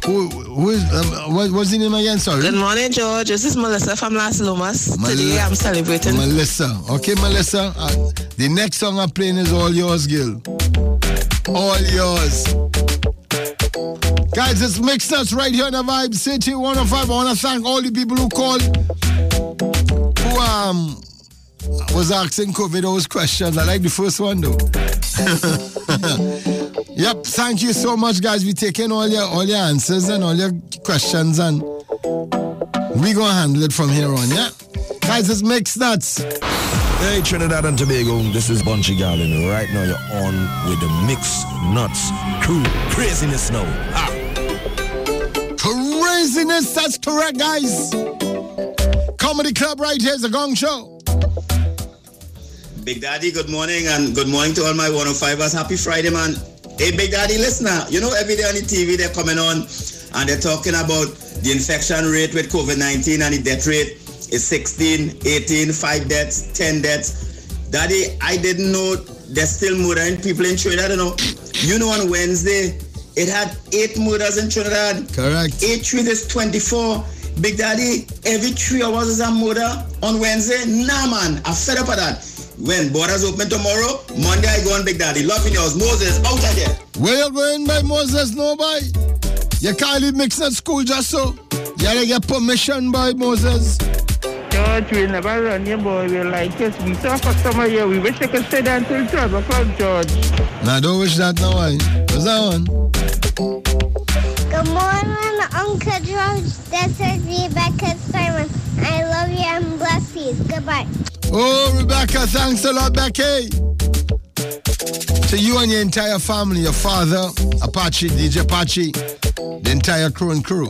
Who, who is, um, what, what's the name again? Sorry. Good morning, George. This is Melissa from Las Lomas. Today I'm celebrating. Melissa. Okay, Melissa. Uh, the next song I'm playing is all yours, Gil. All yours. Guys, it's Mixed Nuts right here on the Vibe City 105. I want to thank all the people who called, who um was asking COVID those questions. I like the first one though. yep, thank you so much, guys. We taking all your all your answers and all your questions, and we gonna handle it from here on. Yeah, guys, it's Mixed Nuts. Hey Trinidad and Tobago, this is Bunji Garlin. Right now you're on with the Mix Nuts Crew. Craziness now. Ah. That's correct, guys. Comedy Club right here is the Gong Show. Big Daddy, good morning, and good morning to all my 105ers. Happy Friday, man. Hey, Big Daddy, listener, ah, you know, every day on the TV they're coming on and they're talking about the infection rate with COVID 19 and the death rate is 16, 18, 5 deaths, 10 deaths. Daddy, I didn't know there's still murdering people in Trinidad, you know. You know, on Wednesday, it had eight murders in Trinidad. Correct. Eight three is 24. Big Daddy, every three hours is a murder on Wednesday. Nah, man, I'm fed up of that. When borders open tomorrow, Monday I go on Big Daddy. Love in yours. Moses, out of there. Where you going by Moses? No boy. You can't leave mixing at school just so. You gotta get permission by Moses. George, we never run you, boy. We're like it. We saw a customer here. We wish you could stay there until 12 o'clock, George. Nah, don't wish that now, why? What's that one? Good morning, Uncle George. This is Rebecca Simon. I love you and bless you. Goodbye. Oh, Rebecca, thanks a lot, Becky. To you and your entire family, your father, Apache, DJ Apache, the entire crew and crew.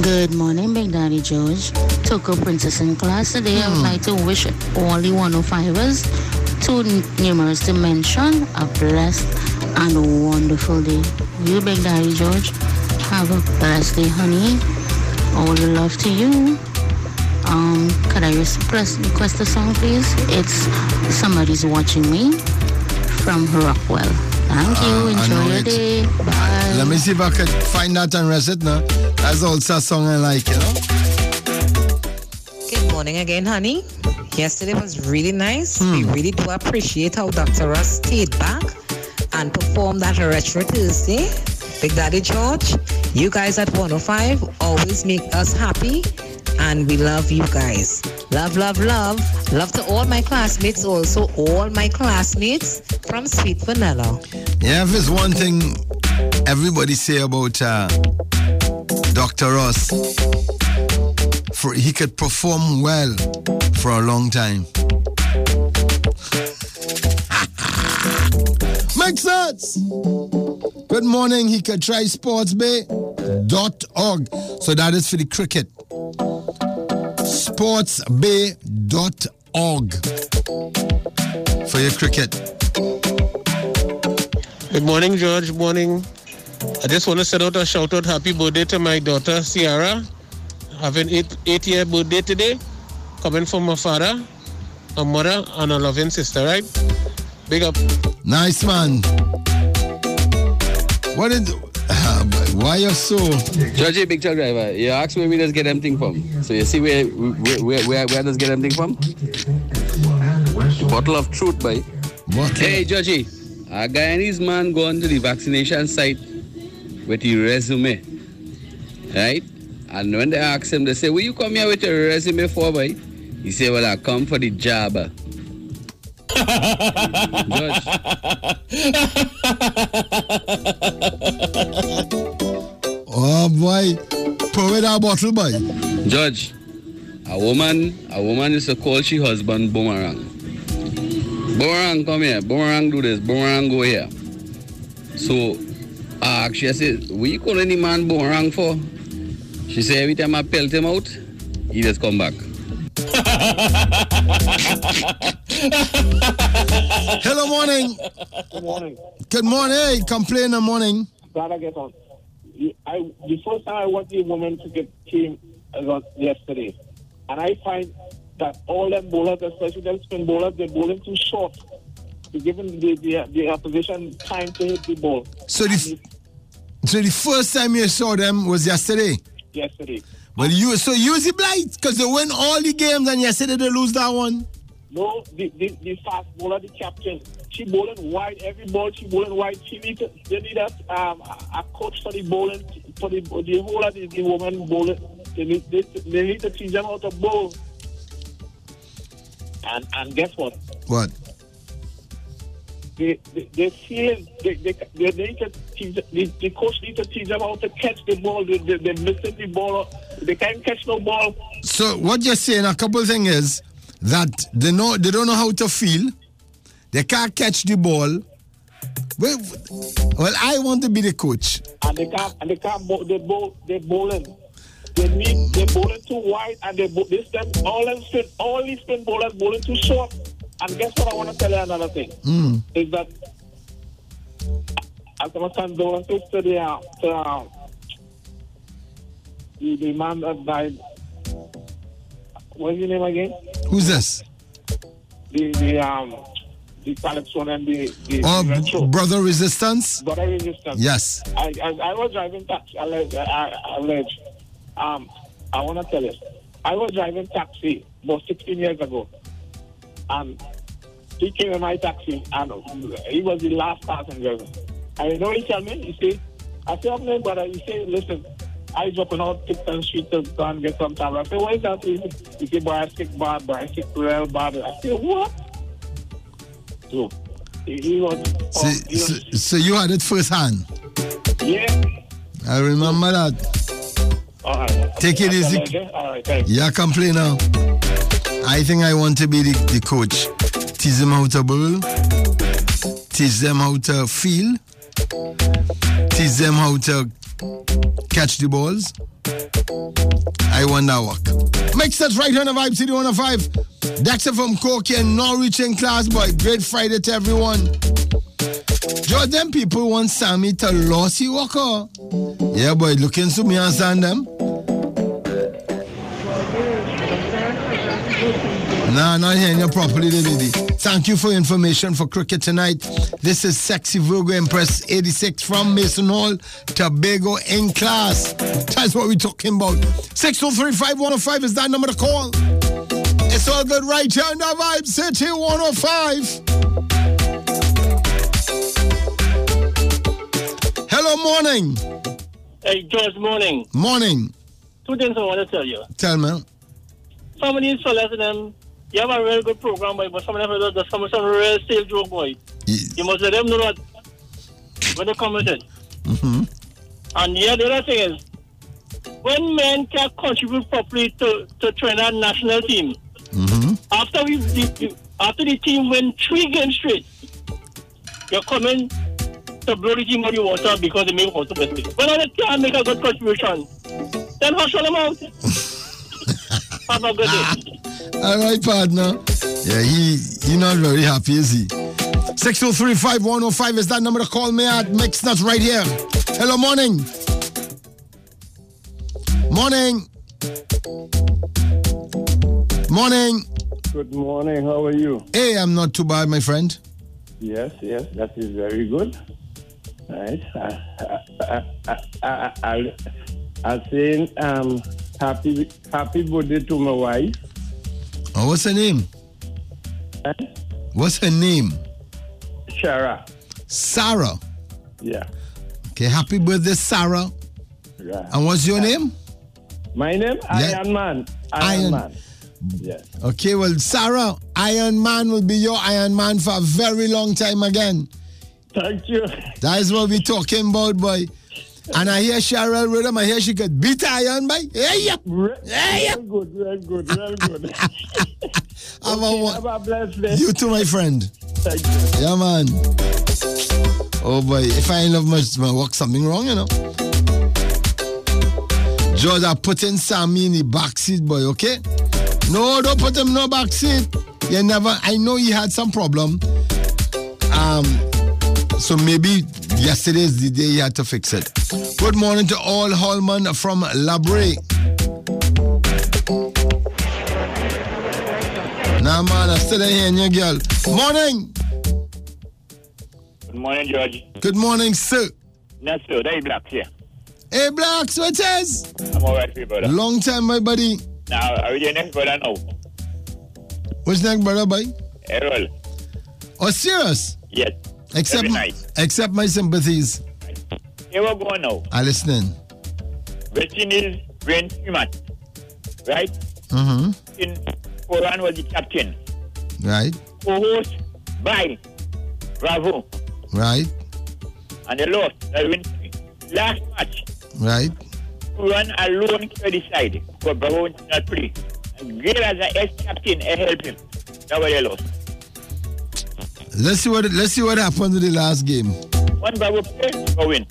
Good morning, Big Daddy George. Took a princess in class today. I would hmm. like to wish all the 105ers too numerous to mention a blessed and a wonderful day. You, Big Daddy George, have a blessed day, honey. All the love to you. Um, could I request, request a song, please? It's Somebody's Watching Me from Rockwell. Thank you. Ah, Enjoy know your it. day. Bye. Let me see if I could find that and rest it now. That's also a song I like, you know? Good morning again, honey. Yesterday was really nice. We really do appreciate how Dr. Ross stayed back and performed that Retro Tuesday. Big Daddy George, you guys at 105 always make us happy and we love you guys. Love, love, love. Love to all my classmates, also all my classmates from Sweet Vanilla. Yeah, if it's one thing everybody say about uh, Dr. Ross, for he could perform well for a long time. Makes sense. Good morning. He could try sportsbay.org. So that is for the cricket. Sportsbay.org for your cricket. Good morning, George. Morning. I just want to send out a shout out happy birthday to my daughter Ciara, having eight eight year birthday today. Coming from my father, a mother, and a loving sister, right? Big up. Nice man. What did? Uh, why you so? Georgie, big truck driver, you asked where we just get them thing from. So you see where where where where, where does get them thing from? Bottle of truth, boy. What? Hey, Georgie, a Guyanese man gone to the vaccination site with his resume, right? And when they ask him, they say, "Will you come here with your resume for, boy?" He say, "Well, I come for the job." Oh boy, pour a bottle, boy. Judge, a woman, a woman is to call she husband boomerang. Boomerang, come here. Boomerang, do this. Boomerang, go here. So, I asked, she said, what you call any man boomerang for? She said, every time I pelt him out, he just come back. Hello, morning. Good morning. Good morning. Complain in the morning. Glad I get on. I, the first time I watched the women cricket team uh, was yesterday, and I find that all them bowlers, especially them spin bowlers, they're bowling too short to giving the, the, the opposition time to hit the ball. So the, so the first time you saw them was yesterday. Yesterday. Well, you so use the blight because they win all the games and yesterday they lose that one. No, the, the, the fast bowler, the captain, she bowling wide. Every ball she bowling wide. She need to, they need a, um, a coach for the bowling, for the, the whole of the, the woman bowling. They need, they, they need to teach them how to bowl. And and guess what? What? They they, they feel they, they, they need to teach the, the coach need to teach them how to catch the ball. They, they, they're missing the ball. They can't catch no ball. So what you're saying, a couple thing is that they know they don't know how to feel. They can't catch the ball. Well, well, I want to be the coach. and they can't and they can't bowl, they bowl they bowling. They need they bowling too wide and they bowl, this them all them spin all these spin bowlers bowling too short. And guess what I want to tell you another thing Mm. is that as I was condolences to the uh, to uh, the, the man that died. What's your name again? Who's this? The the um the Calypso and the the, Oh, brother resistance. Brother resistance. Yes. I, I, I was driving taxi, alleged, I, alleged. Um, I want to tell you, I was driving taxi about 16 years ago. And he came in my taxi and he was the last passenger. And you know he tell me? He say, I said, okay, brother, he say, listen, I dropping out Tipton Street to go and get some time. I said, why is that? He said, boy, I sick bad, boy, I sick real bad. I said, what? So, he, he was, So, so, so you had it first hand. yeah. I remember that. All right. Take it easy. Okay? All right, thank you. Yeah, complain now. I think I want to be the, the coach. Teach them how to bowl. Teach them how to feel. Teach them how to catch the balls. I that work. Mix that right on the Vibe City 105. Dexter from Corky and Norwich in class, boy. Great Friday to everyone. Them people want Sammy to lossy walker. Yeah, boy, looking into me and send them. Nah, not hearing you properly, lady. Thank you for information for cricket tonight. This is Sexy Virgo Empress 86 from Mason Hall, Tobago in class. That's what we're talking about. 6035105 is that number to call. It's all good right here in the Vibe City 105. Hello, morning. Hey, George, morning. Morning. Two things I want to tell you. Tell me. Some of these fellas and them, you have a real good program, boy, but some of them fellas, there's some, some real sales joke, boy. You must let them know that when they come with it. Mm-hmm. And yeah, the other thing is, when men can contribute properly to, to Trinidad national team, Mm-hmm. after we the, after the team win three games straight, you're coming to blow the team out of the water because they make water mistake. When they can't make a good contribution, then hush them out. Have a good day. All right, partner. Yeah, he he not very happy, is he? 603-5105 is that number to call me at. Mix Nuts right here. Hello, morning. Morning. Morning. Good morning. How are you? Hey, I'm not too bad, my friend. Yes, yes, that is very good. Right. I, I, I, I, I, I saying um happy happy birthday to my wife. Oh, what's her name? Eh? What's her name? Sarah. Sarah. Yeah. Okay, happy birthday, Sarah. Right. And what's your name? My name Yeah. Iron Man. Iron, Iron. Man. Yes. Okay, well, Sarah, Iron Man will be your Iron Man for a very long time again. Thank you. That is what we're talking about, boy. And I hear Cheryl Rhythm, I hear she got beat Iron, boy. Hey, yeah. Hey, yeah. Real good, real good, real good. Have, a, one- Have a blessed day. you too, my friend. Thank you. Yeah, man. Oh, boy. If I ain't love much, man, work something wrong, you know. George, I put in Sammy in the back seat, boy, okay? No, don't put him in no back seat. You never, I know he had some problem. Um, so maybe yesterday is the day he had to fix it. Good morning to all Hallman from La Brea. Nah, man, I still ain't hearing you, girl. Morning. Good morning, George. Good morning, sir. Not so, they black here. Hey, Blacks, what is? I'm all right for brother. Long time, my buddy. Now, are you the next brother now? What's next, brother, boy? Errol. Oh, serious? Yes. Accept Every night. accept my sympathies. Here we go now. I listening. Indies win three match. Right? Mm-hmm. In Foran was the captain. Right, Co-host by Bravo. right, And they lost. They win. Last match, right. Foran alone carried the side. But Bravo did not play. And Gayle as a ex-captain, I helped him. That's why they lost. Let's see what let's see what happened to the last game. One Bravo play, go win.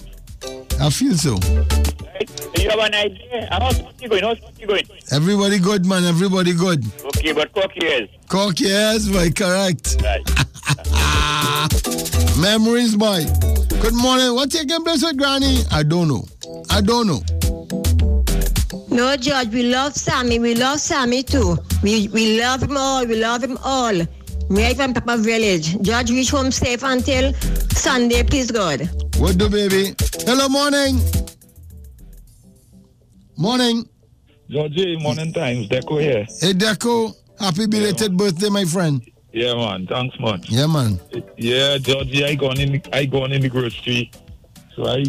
I feel so. Right? You have an idea? How's Scotty going? How's Scotty going? Everybody good, man. Everybody good. Okay, but cocky is. Cocky yes, boy. Correct. Right. Memories, boy. Good morning. What taking place with Granny? I don't know. I don't know. No, George, we love Sammy. We love Sammy too. We we love him all. We love him all. Right from Papa Village. George, reach home safe until Sunday, please God. What do, baby? Hello, morning. Morning. Georgie, morning times, Deco here. Hey, Deco. Happy belated birthday, my friend. Yeah, man. Thanks much. Yeah, man. Yeah, Georgie, I gone in. I gone in the grocery, so I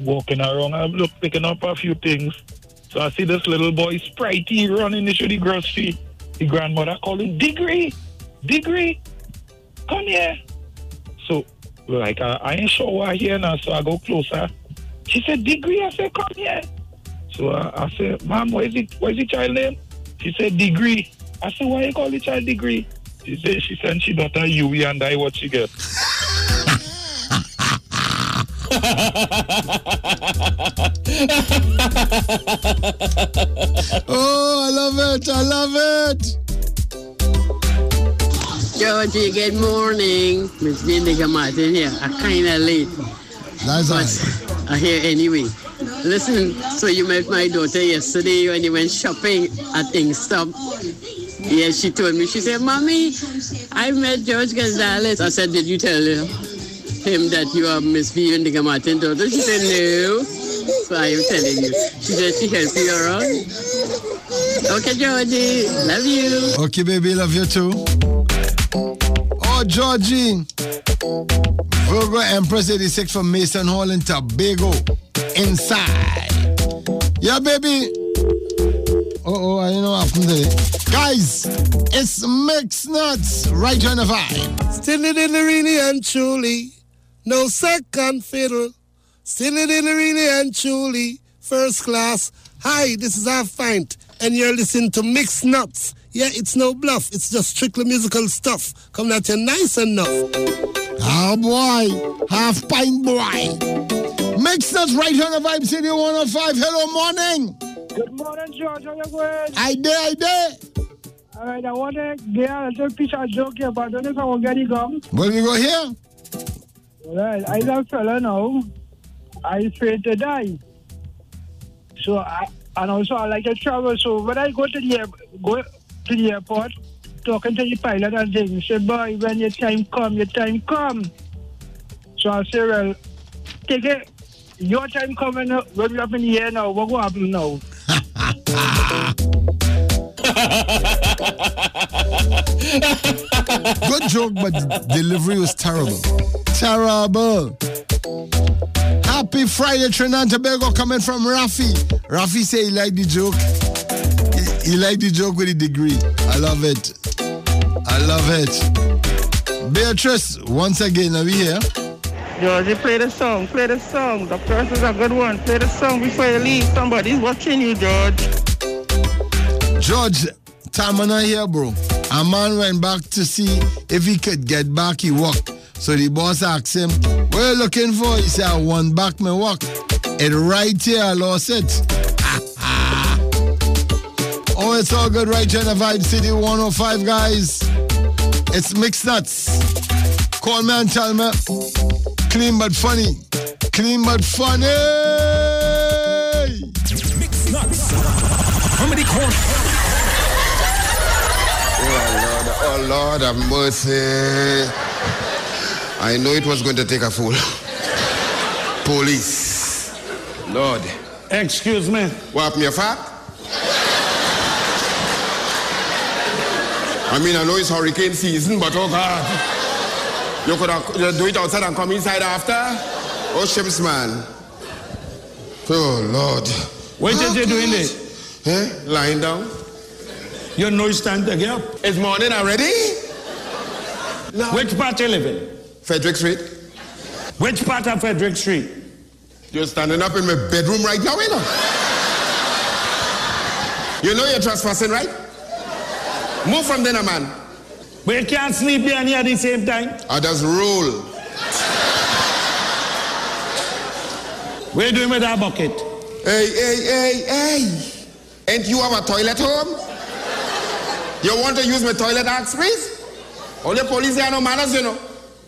walking around. I'm look picking up a few things. So I see this little boy spritey running into the grocery. The grandmother calling Degree, Degree, come here. So like I, I ain't sure why here now, so I go closer. She said Degree. I said come here. So I, I said, Mom, what is it? What is the child name? She said Degree. I said, why you call the child Degree? She said she sent she daughter Yui and I what she get. oh, I love it. I love it. Georgie, good morning. Miss Vindica Martin here. I kind of late. That's but I here anyway. Listen, so you met my daughter yesterday when you went shopping at Ingstop. Yeah, she told me, she said, Mommy, I met George Gonzalez. I said, Did you tell him, him that you are Miss Vindica Martin daughter? She said, No. So I am telling you. She said she helped you around. Okay, Georgie. Love you. Okay, baby, love you too. Oh, Georgie. Virgo Empress 86 from Mason Hall in Tobago. Inside. Yeah, baby. Oh, oh, I know what happened today. Guys, it's Mix Nuts right on the vibe. Still it in the really and truly. No second fiddle. Still it in the really and truly. First class. Hi, this is our find, and you're listening to Mix Nuts. Yeah, it's no bluff. It's just strictly musical stuff. Coming at you nice enough. Oh boy, half pint boy. Mix Nuts right on the Vibe City 105. Hello, morning. Good morning, George. How you going? I did, I did. All right, I want to get a little piece of joke here, but I don't know if I will get it gum. What we go here? All right, I a fella now. I afraid to die. So I and also I like to travel. So when I go to the go to the airport, talking to the pilot and things, boy, when your time come, your time come. So I say, well, take it. Your time coming uh, up, when we up in the air now, what will happen now? Good joke, but delivery was terrible. Terrible. Happy Friday, Trinidad Tobago coming from Rafi. Rafi say he like the joke. He, he like the joke with the degree. I love it. I love it. Beatrice, once again, are we here? Georgie, play the song. Play the song. The first is a good one. Play the song before you leave. Somebody's watching you, George. George, Tamana here, bro. A man went back to see if he could get back. He walked. So the boss asked him, What are you looking for? He said, I want back my walk. It right here, I lost it. Oh, it's all good right here in the Vibe City 105, guys. It's Mixed Nuts. Call me and tell me. Clean but funny. Clean but funny. Mixed Nuts. Comedy Corner. Oh Lord, oh Lord have mercy. I know it was going to take a fool. Police. Lord. Excuse me. What happened, your fat? I mean, I know it's hurricane season, but oh God. You could have do it outside and come inside after? Oh, ships, man. Oh, Lord. What is you doing there? Eh? Lying down. You know it's time to get up. It's morning already? No. Which part you live in? Frederick Street. Which part of Frederick Street? You're standing up in my bedroom right now, you know? You know you're trespassing, right? Move from there, man. But you can't sleep there and here at the same time. I just roll. What are you doing with that bucket? Hey, hey, hey, hey. Ain't you have a toilet home? You want to use my toilet, ask please? All the police here no manners, you know.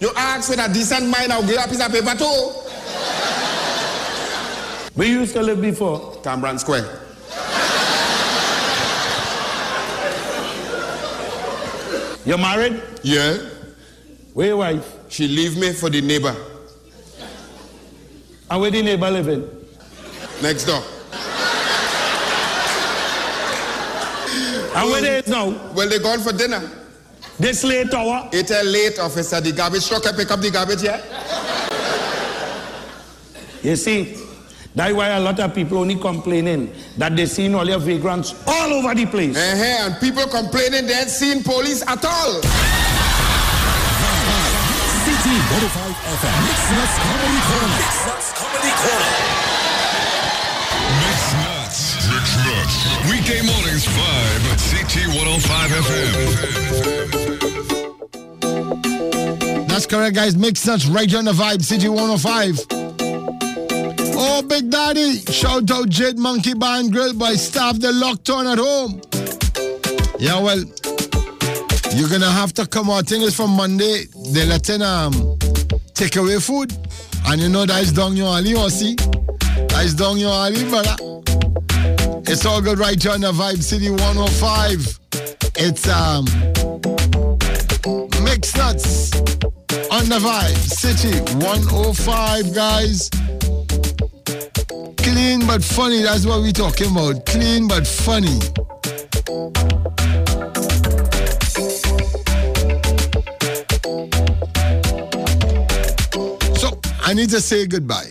You ask with a decent mind, I'll give you a piece of paper too. Where you used to live before? Cambran Square. You married? Yeah. Where your wife? She leave me for the neighbor. And where the neighbor living? Next door. And where they is now? Well, they gone for dinner. This late hour? It's a late, officer. The garbage truck can pick up the garbage here. You see, that's why a lot of people only complaining that they seen all your vagrants all over the place. Uh-huh, and people complaining they ain't seen police at all. CT 105 FM. Mix Nuts Comedy Corner. Mix Nuts Comedy Corner. Mix Nuts. Mix Nuts. Weekday mornings 5 at CT 105 FM. That's correct, guys. Mix Nuts right here on the Vibe City 105. Oh, Big Daddy. Shout out Jade Monkey Bar and Grill by staff the lockdown at home. Yeah, well, you're gonna have to come out. Thing from Monday, they letting um take away food. And you know that is down your alley, you see? That is down your alley, brother. It's all good right here on the Vibe City 105. It's um Mix Nuts on the Vibe City 105, guys. Clean but funny, that's what we're talking about. Clean but funny. So I need to say goodbye.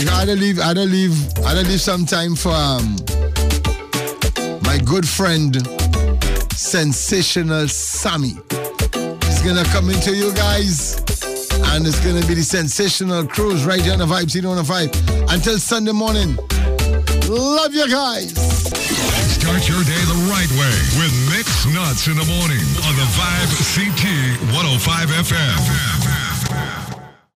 You don't leave, I don't leave, I don't leave some time for um, my good friend, Sensational Sammy. He's gonna come into you guys, and it's gonna be the Sensational Cruise right here on the Vibe City 105 until Sunday morning. Love you guys. Start your day the right way with Mix Nuts in the morning on the Vibe CT 105 FM.